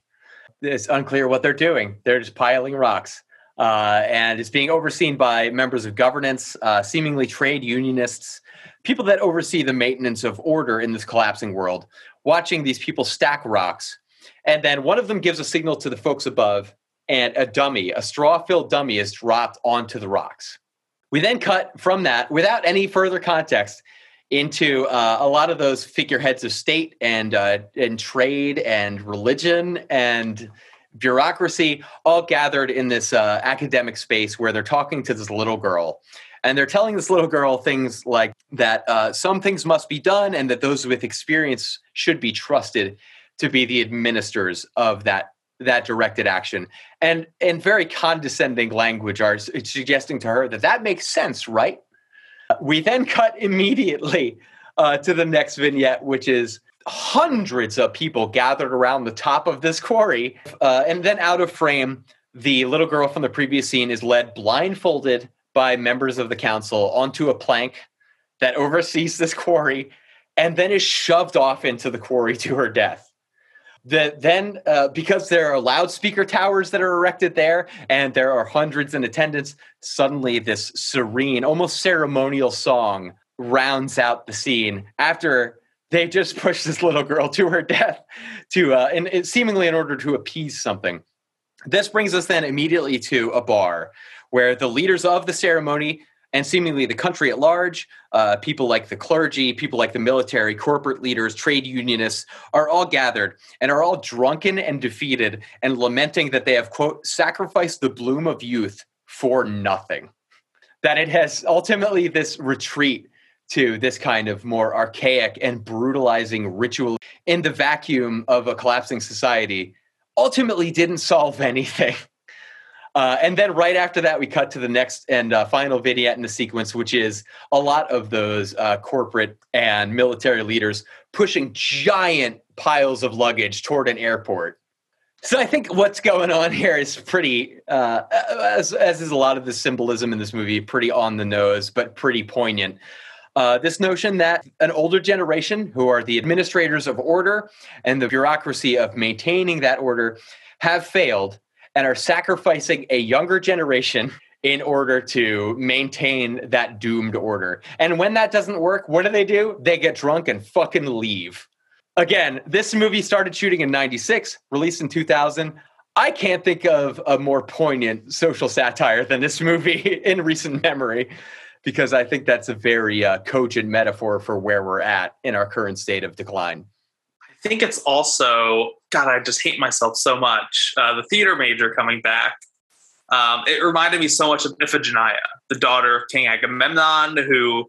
It's unclear what they're doing. They're just piling rocks. Uh, and it's being overseen by members of governance, uh, seemingly trade unionists, people that oversee the maintenance of order in this collapsing world, watching these people stack rocks. And then one of them gives a signal to the folks above, and a dummy, a straw filled dummy, is dropped onto the rocks. We then cut from that without any further context into uh, a lot of those figureheads of state and uh, and trade and religion and bureaucracy all gathered in this uh, academic space where they're talking to this little girl. And they're telling this little girl things like that uh, some things must be done and that those with experience should be trusted to be the administrators of that that directed action. And in very condescending language are suggesting to her that that makes sense right we then cut immediately uh, to the next vignette which is hundreds of people gathered around the top of this quarry uh, and then out of frame the little girl from the previous scene is led blindfolded by members of the council onto a plank that oversees this quarry and then is shoved off into the quarry to her death that then uh, because there are loudspeaker towers that are erected there and there are hundreds in attendance suddenly this serene almost ceremonial song rounds out the scene after they just push this little girl to her death to uh, and seemingly in order to appease something. This brings us then immediately to a bar where the leaders of the ceremony and seemingly the country at large, uh, people like the clergy, people like the military, corporate leaders, trade unionists, are all gathered and are all drunken and defeated and lamenting that they have, quote, sacrificed the bloom of youth for nothing. That it has ultimately this retreat to this kind of more archaic and brutalizing ritual in the vacuum of a collapsing society ultimately didn't solve anything. Uh, and then right after that, we cut to the next and uh, final vignette in the sequence, which is a lot of those uh, corporate and military leaders pushing giant piles of luggage toward an airport. So I think what's going on here is pretty, uh, as, as is a lot of the symbolism in this movie, pretty on the nose, but pretty poignant. Uh, this notion that an older generation, who are the administrators of order and the bureaucracy of maintaining that order, have failed and are sacrificing a younger generation in order to maintain that doomed order. And when that doesn't work, what do they do? They get drunk and fucking leave. Again, this movie started shooting in 96, released in 2000. I can't think of a more poignant social satire than this movie in recent memory because I think that's a very uh, cogent metaphor for where we're at in our current state of decline think it's also God. I just hate myself so much. Uh, the theater major coming back. Um, it reminded me so much of Iphigenia, the daughter of King Agamemnon, who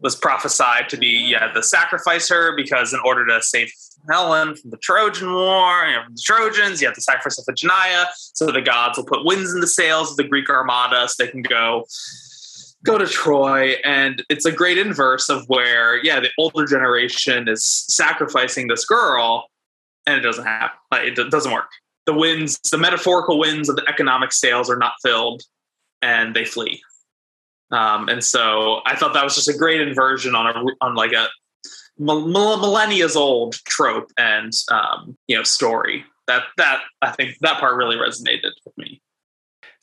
was prophesied to be yeah the sacrificer because in order to save Helen from the Trojan War, you know, the Trojans, you have to sacrifice Iphigenia, so the gods will put winds in the sails of the Greek armada so they can go go to Troy, and it's a great inverse of where, yeah, the older generation is sacrificing this girl, and it doesn't happen. Like, it doesn't work. The winds, the metaphorical winds of the economic sails are not filled, and they flee. Um, and so I thought that was just a great inversion on a on like a millennia old trope and um, you know story. That that I think that part really resonated.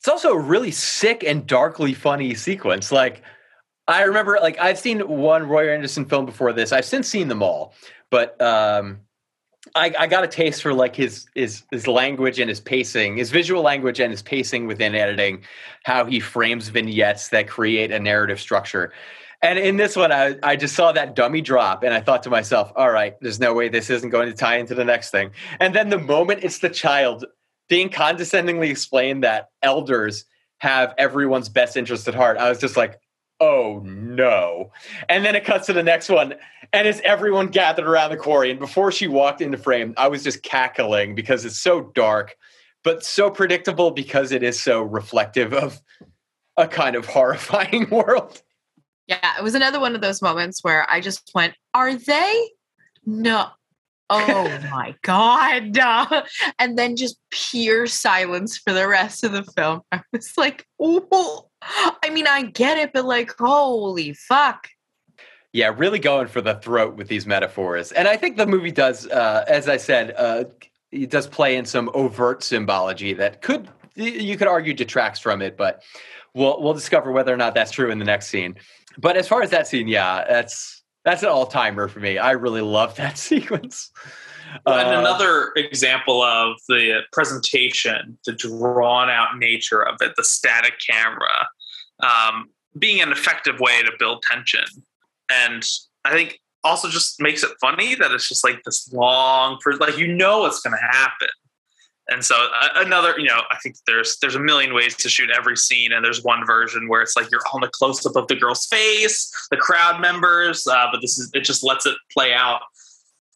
It's also a really sick and darkly funny sequence. Like I remember, like I've seen one Roy Andersson film before this. I've since seen them all, but um, I, I, got a taste for like his his his language and his pacing, his visual language and his pacing within editing, how he frames vignettes that create a narrative structure. And in this one, I, I just saw that dummy drop and I thought to myself, all right, there's no way this isn't going to tie into the next thing. And then the moment it's the child being condescendingly explained that elders have everyone's best interest at heart, I was just like, oh no. And then it cuts to the next one, and it's everyone gathered around the quarry. And before she walked into frame, I was just cackling because it's so dark, but so predictable because it is so reflective of a kind of horrifying world. Yeah, it was another one of those moments where I just went, "Are they? No." Oh my god! And then just pure silence for the rest of the film. I was like, "Oh." I mean, I get it, but like, holy fuck! Yeah, really going for the throat with these metaphors, and I think the movie does, uh, as I said, uh, it does play in some overt symbology that could you could argue detracts from it, but we'll we'll discover whether or not that's true in the next scene. But as far as that scene, yeah, that's that's an all timer for me. I really love that sequence. and uh, another example of the presentation, the drawn out nature of it, the static camera, um, being an effective way to build tension. And I think also just makes it funny that it's just like this long, for like you know what's going to happen and so uh, another you know i think there's there's a million ways to shoot every scene and there's one version where it's like you're on the close up of the girl's face the crowd members uh, but this is it just lets it play out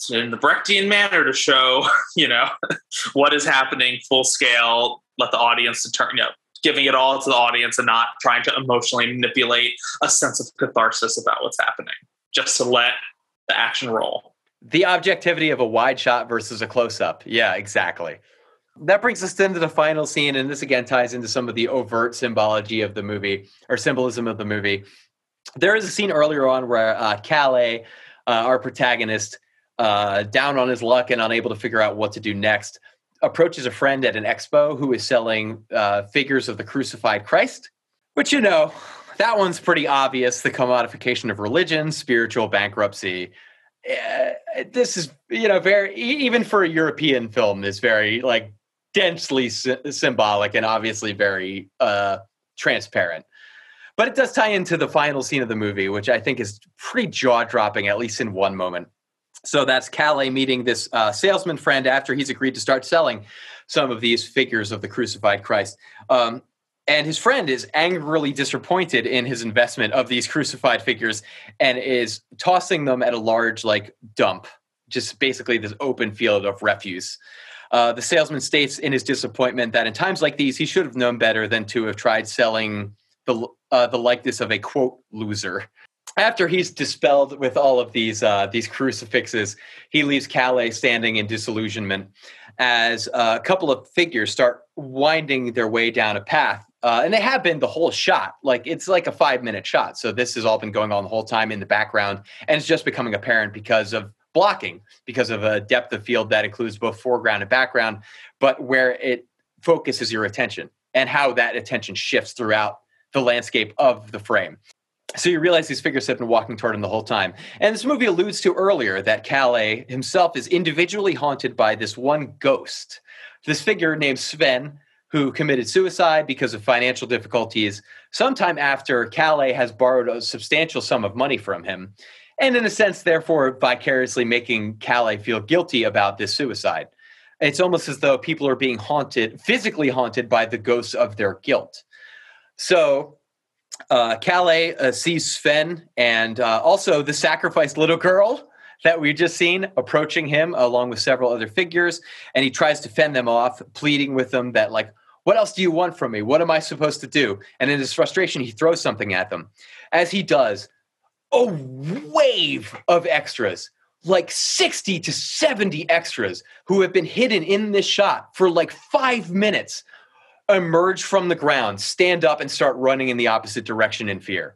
in the brechtian manner to show you know what is happening full scale let the audience determine you know giving it all to the audience and not trying to emotionally manipulate a sense of catharsis about what's happening just to let the action roll. The objectivity of a wide shot versus a close up. Yeah exactly that brings us into the final scene, and this again ties into some of the overt symbology of the movie or symbolism of the movie. There is a scene earlier on where uh, Kalle, uh, our protagonist, uh, down on his luck and unable to figure out what to do next, approaches a friend at an expo who is selling uh, figures of the crucified Christ, which, you know, that one's pretty obvious the commodification of religion, spiritual bankruptcy. Uh, this is, you know, very, even for a European film, is very like densely sy- symbolic and obviously very uh, transparent. But it does tie into the final scene of the movie, which I think is pretty jaw dropping, at least in one moment. So that's Kalle meeting this uh, salesman friend after he's agreed to start selling some of these figures of the crucified Christ. Um, and his friend is angrily disappointed in his investment of these crucified figures and is tossing them at a large like dump, just basically this open field of refuse. Uh, the salesman states in his disappointment that in times like these, he should have known better than to have tried selling the uh, the likeness of a quote loser. After he's dispelled with all of these uh, these crucifixes, he leaves Kalle standing in disillusionment as a couple of figures start winding their way down a path. Uh, and they have been the whole shot. Like it's like a five minute shot. So this has all been going on the whole time in the background, and it's just becoming apparent because of blocking because of a depth of field that includes both foreground and background, but where it focuses your attention and how that attention shifts throughout the landscape of the frame. So you realize these figures have been walking toward him the whole time. And this movie alludes to earlier that Kalle himself is individually haunted by this one ghost. This figure named Sven, who committed suicide because of financial difficulties sometime after Kalle has borrowed a substantial sum of money from him and in a sense, therefore, vicariously making Kalle feel guilty about this suicide. It's almost as though people are being haunted, physically haunted by the ghosts of their guilt. So uh, Kalle uh, sees Sven and uh, also the sacrificed little girl that we just seen approaching him along with several other figures. And he tries to fend them off, pleading with them that, like, what else do you want from me? What am I supposed to do? And in his frustration, he throws something at them. As he does, a wave of extras like 60 to 70 extras who have been hidden in this shot for like five minutes emerge from the ground, stand up, and start running in the opposite direction in fear.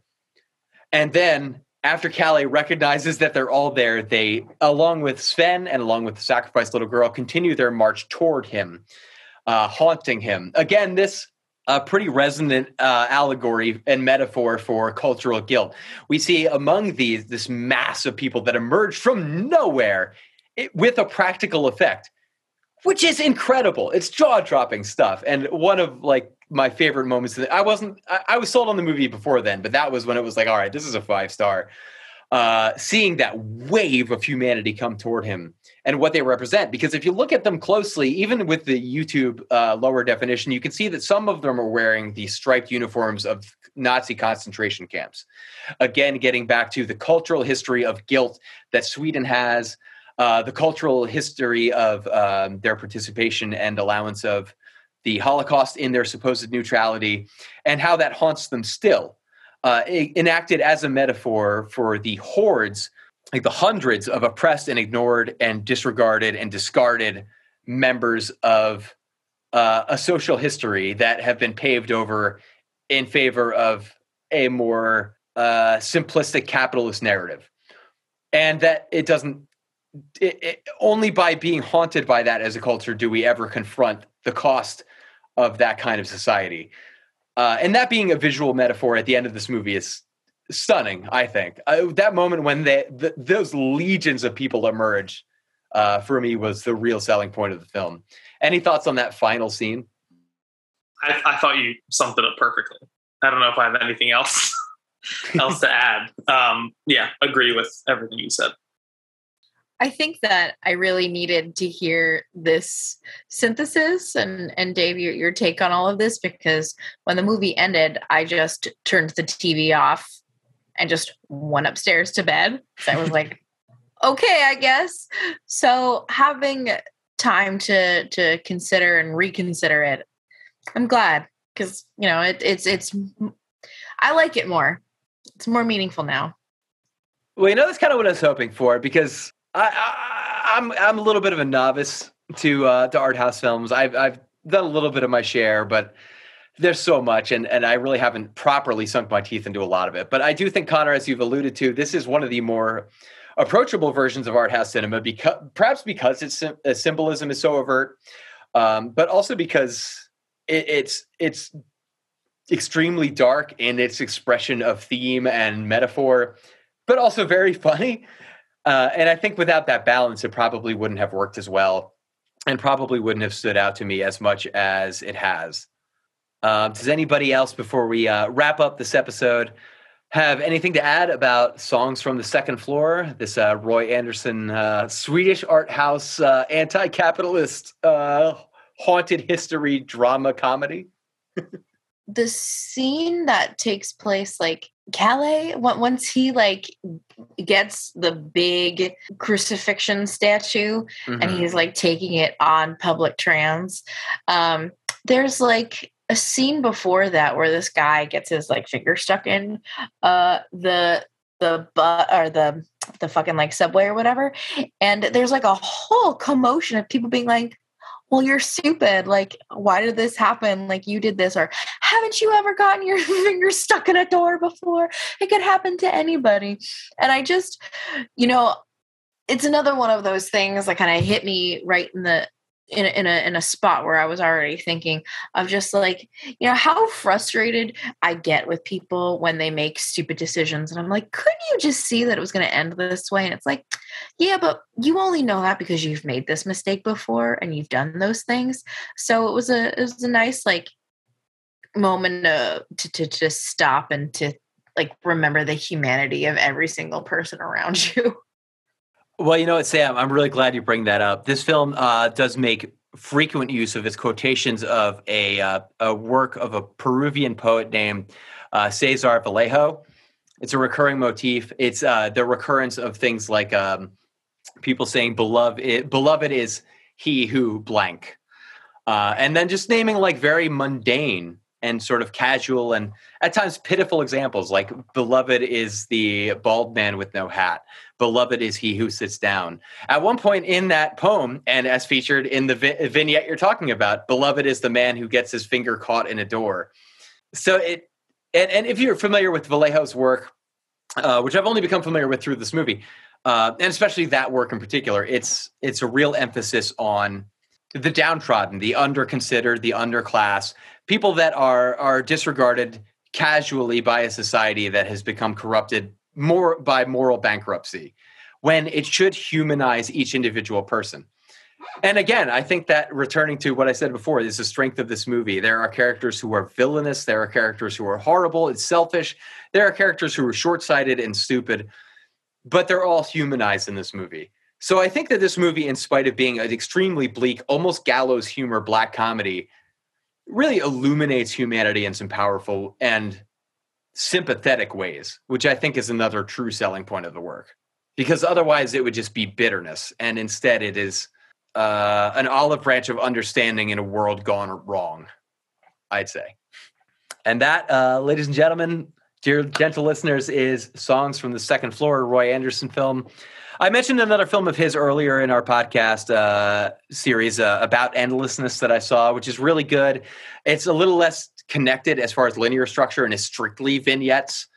And then, after Kalle recognizes that they're all there, they, along with Sven and along with the sacrificed little girl, continue their march toward him, uh, haunting him. Again, this a pretty resonant uh, allegory and metaphor for cultural guilt. We see among these this mass of people that emerge from nowhere it, with a practical effect, which is incredible. It's jaw dropping stuff, and one of like my favorite moments. I wasn't. I, I was sold on the movie before then, but that was when it was like, all right, this is a five star. Uh, seeing that wave of humanity come toward him and what they represent. Because if you look at them closely, even with the YouTube uh, lower definition, you can see that some of them are wearing the striped uniforms of Nazi concentration camps. Again, getting back to the cultural history of guilt that Sweden has, uh, the cultural history of um, their participation and allowance of the Holocaust in their supposed neutrality, and how that haunts them still. Uh, enacted as a metaphor for the hordes, like the hundreds of oppressed and ignored and disregarded and discarded members of uh, a social history that have been paved over in favor of a more uh, simplistic capitalist narrative. And that it doesn't, it, it, only by being haunted by that as a culture do we ever confront the cost of that kind of society. Uh, and that being a visual metaphor at the end of this movie is stunning. I think uh, that moment when they, the, those legions of people emerge uh, for me was the real selling point of the film. Any thoughts on that final scene? I, I thought you summed it up perfectly. I don't know if I have anything else else to add. Um, yeah, agree with everything you said. I think that I really needed to hear this synthesis and and Dave your, your take on all of this because when the movie ended I just turned the TV off and just went upstairs to bed. So I was like okay, I guess. So having time to to consider and reconsider it I'm glad cuz you know it, it's it's I like it more. It's more meaningful now. Well, you know that's kind of what I was hoping for because I, am I'm, I'm a little bit of a novice to uh, to art house films. I've I've done a little bit of my share, but there's so much, and and I really haven't properly sunk my teeth into a lot of it. But I do think Connor, as you've alluded to, this is one of the more approachable versions of art house cinema because perhaps because its symbolism is so overt, um, but also because it, it's it's extremely dark in its expression of theme and metaphor, but also very funny. Uh, and I think without that balance, it probably wouldn't have worked as well and probably wouldn't have stood out to me as much as it has. Uh, does anybody else, before we uh, wrap up this episode, have anything to add about Songs from the Second Floor, this uh, Roy Andersson uh, Swedish art house uh, anti capitalist haunted history drama comedy? the scene that takes place like Kalle once he like gets the big crucifixion statue mm-hmm. and he's like taking it on public trans um there's like a scene before that where this guy gets his like finger stuck in uh the the but or the the fucking like subway or whatever and there's like a whole commotion of people being like well, you're stupid. Like, why did this happen? Like, you did this, or haven't you ever gotten your finger stuck in a door before? It could happen to anybody. And I just, you know, it's another one of those things that kind of hit me right in the in a, in a in a spot where I was already thinking of just like you know how frustrated I get with people when they make stupid decisions and I'm like couldn't you just see that it was going to end this way? And it's like yeah but you only know that because you've made this mistake before and you've done those things. So it was a it was a nice like moment to to, to just stop and to like remember the humanity of every single person around you well, you know what, Sam, I'm really glad you bring that up. This film uh, does make frequent use of its quotations of a, uh, a work of a Peruvian poet named uh, Cesar Vallejo. It's a recurring motif. It's uh, the recurrence of things like um, people saying "beloved." beloved is he who blank, uh, and then just naming like very mundane and sort of casual and at times pitiful examples like beloved is the bald man with no hat. Beloved is he who sits down. At one point in that poem and as featured in the vi- vignette you're talking about beloved is the man who gets his finger caught in a door. So it and, and if you're familiar with vallejo's work uh, which i've only become familiar with through this movie uh, and especially that work in particular it's it's a real emphasis on the downtrodden the underconsidered the underclass people that are are disregarded casually by a society that has become corrupted more by moral bankruptcy when it should humanize each individual person. And again i think that returning to what i said before is the strength of this movie. There are characters who are villainous there are characters who are horrible and selfish there are characters who are short-sighted and stupid but they're all humanized in this movie so i think that this movie in spite of being an extremely bleak almost gallows humor black comedy really illuminates humanity in some powerful and sympathetic ways, which I think is another true selling point of the work. Because otherwise, it would just be bitterness. And instead, it is uh, an olive branch of understanding in a world gone wrong, I'd say. And that, uh, ladies and gentlemen, dear gentle listeners, is Songs from the Second Floor, Roy Andersson film. I mentioned another film of his earlier in our podcast uh, series uh, about endlessness that I saw, which is really good. It's a little less connected as far as linear structure and is strictly vignettes,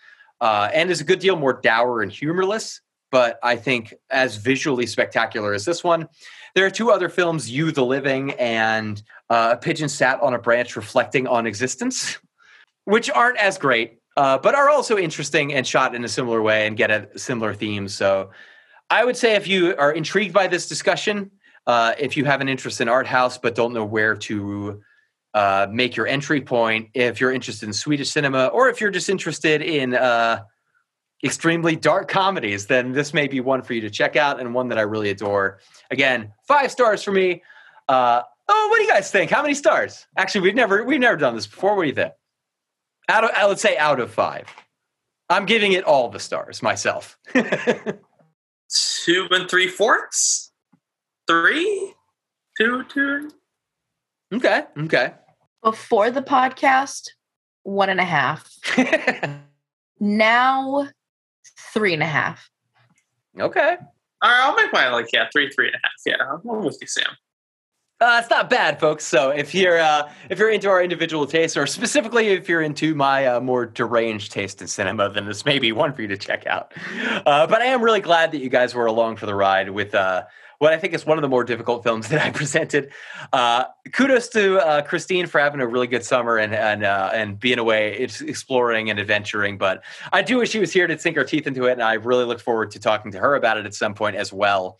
uh, and is a good deal more dour and humorless. But I think as visually spectacular as this one, there are two other films, You the Living and uh, A Pigeon Sat on a Branch Reflecting on Existence, which aren't as great, uh, but are also interesting and shot in a similar way and get at similar themes. So I would say if you are intrigued by this discussion, uh, if you have an interest in art house but don't know where to uh, make your entry point, if you're interested in Swedish cinema, or if you're just interested in uh, extremely dark comedies, then this may be one for you to check out and one that I really adore. Again, five stars for me. Uh, oh, what do you guys think? How many stars? Actually, we've never we've never done this before. What do you think? Out of I would say out of five. I'm giving it all the stars myself. Two and three fourths. Three, two, two. okay, okay. Before the podcast, one and a half. Now, three and a half. okay. All right, I'll make mine like yeah, three, three and a half. Yeah, I'm with you, Sam. Uh, it's not bad, folks. So if you're uh, if you're into our individual tastes, or specifically if you're into my uh, more deranged taste in cinema, then this may be one for you to check out. Uh, but I am really glad that you guys were along for the ride with uh, what I think is one of the more difficult films that I presented. Uh, kudos to Christine for having a really good summer and and and being away, exploring and adventuring. But I do wish she was here to sink her teeth into it, and I really look forward to talking to her about it at some point as well.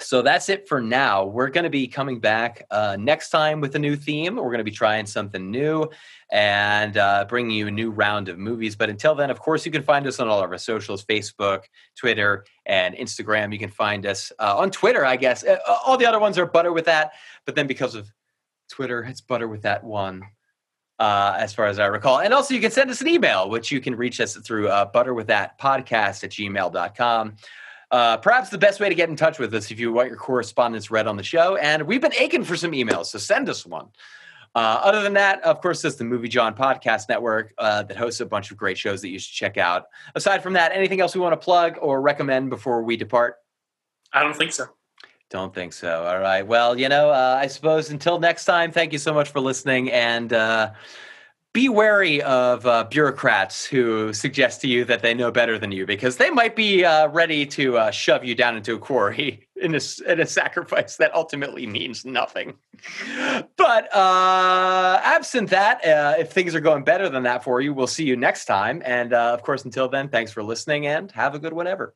So that's it for now. We're going to be coming back uh, next time with a new theme. We're going to be trying something new and uh, bringing you a new round of movies. But until then, of course, you can find us on all of our socials Facebook, Twitter, and Instagram. You can find us uh, on Twitter, I guess. Uh, all the other ones are Butter with That. But then because of Twitter, it's Butter with That one. Uh, as far as I recall. And also, you can send us an email, which you can reach us through uh, butterwiththatpodcast at gmail.com. Uh, perhaps the best way to get in touch with us if you want your correspondence read on the show. And we've been aching for some emails, so send us one. Uh, other than that, of course, there's the Movie John Podcast Network uh, that hosts a bunch of great shows that you should check out. Aside from that, anything else we want to plug or recommend before we depart? I don't think so. Don't think so. All right. Well, you know, uh, I suppose until next time, thank you so much for listening. And uh, be wary of uh, bureaucrats who suggest to you that they know better than you because they might be uh, ready to uh, shove you down into a quarry in a, in a sacrifice that ultimately means nothing. But uh, absent that, uh, if things are going better than that for you, we'll see you next time. And uh, of course, until then, thanks for listening and have a good whatever.